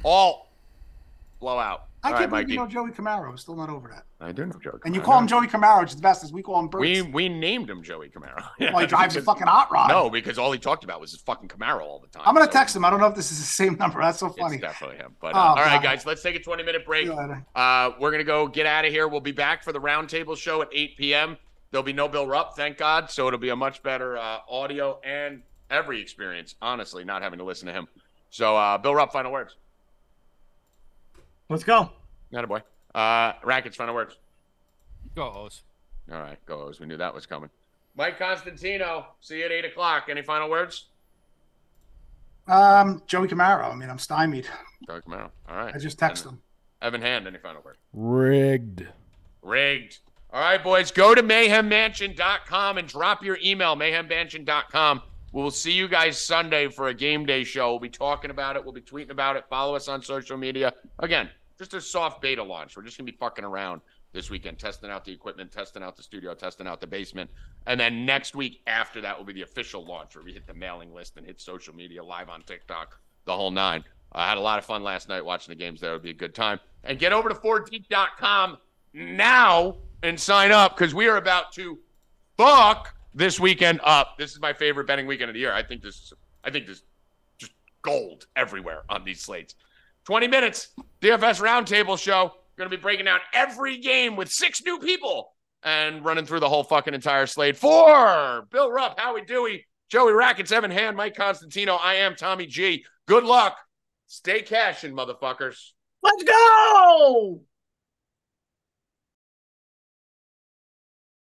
all, blowout. I All can't right, believe you know Joey Camaro. I'm still not over that. I do know Joey. And you call him Joey Camaro, which is the best as we call him Bruce. We we named him Joey Camaro. well, he drives a fucking hot rod. No, because all he talked about was his fucking Camaro all the time. I'm going So to text him. I don't know if this is the same number. That's so It's funny. definitely him. But Oh, uh, all right, God. guys, let's take a 20 minute break. See you later. Uh, we're gonna go get out of here. We'll be back for the roundtable show at 8 p.m. There'll be no Bill Rupp, thank God. So it'll be a much better uh, audio and every experience. Honestly, not having to listen to him. So uh, Bill Rupp, final words. Let's go. Not a boy. Uh, Rackets, final words. Go O's. All right, go O's. We knew that was coming. Mike Constantino, see you at eight o'clock. Any final words? Um, Joey Camaro. I mean, I'm stymied. Joey Camaro. All right. I just text And him. Evan Hand, any final words? Rigged. Rigged. All right, boys, go to mayhemmansion.com and drop your email, mayhemmansion.com. We'll see you guys Sunday for a game day show. We'll be talking about it. We'll be tweeting about it. Follow us on social media. Again, just a soft beta launch. We're just to be fucking around this weekend, testing out the equipment, testing out the studio, testing out the basement. And then next week after that will be the official launch where we hit the mailing list and hit social media live on TikTok, the whole nine. I had a lot of fun last night watching the games there. Would be a good time. And get over to 4deep.com now and sign up because we are about to fuck this weekend up. This is my favorite betting weekend of the year. I think this is I think this just gold everywhere on these slates. 20 minutes, DFS roundtable show. Going to be breaking down every game with six new people and running through the whole fucking entire slate. For Bill Rupp, Howie Dewey, Joey Rackets, Evan Hand, Mike Constantino. I am Tommy G. Good luck. Stay Cashin', motherfuckers. Let's go.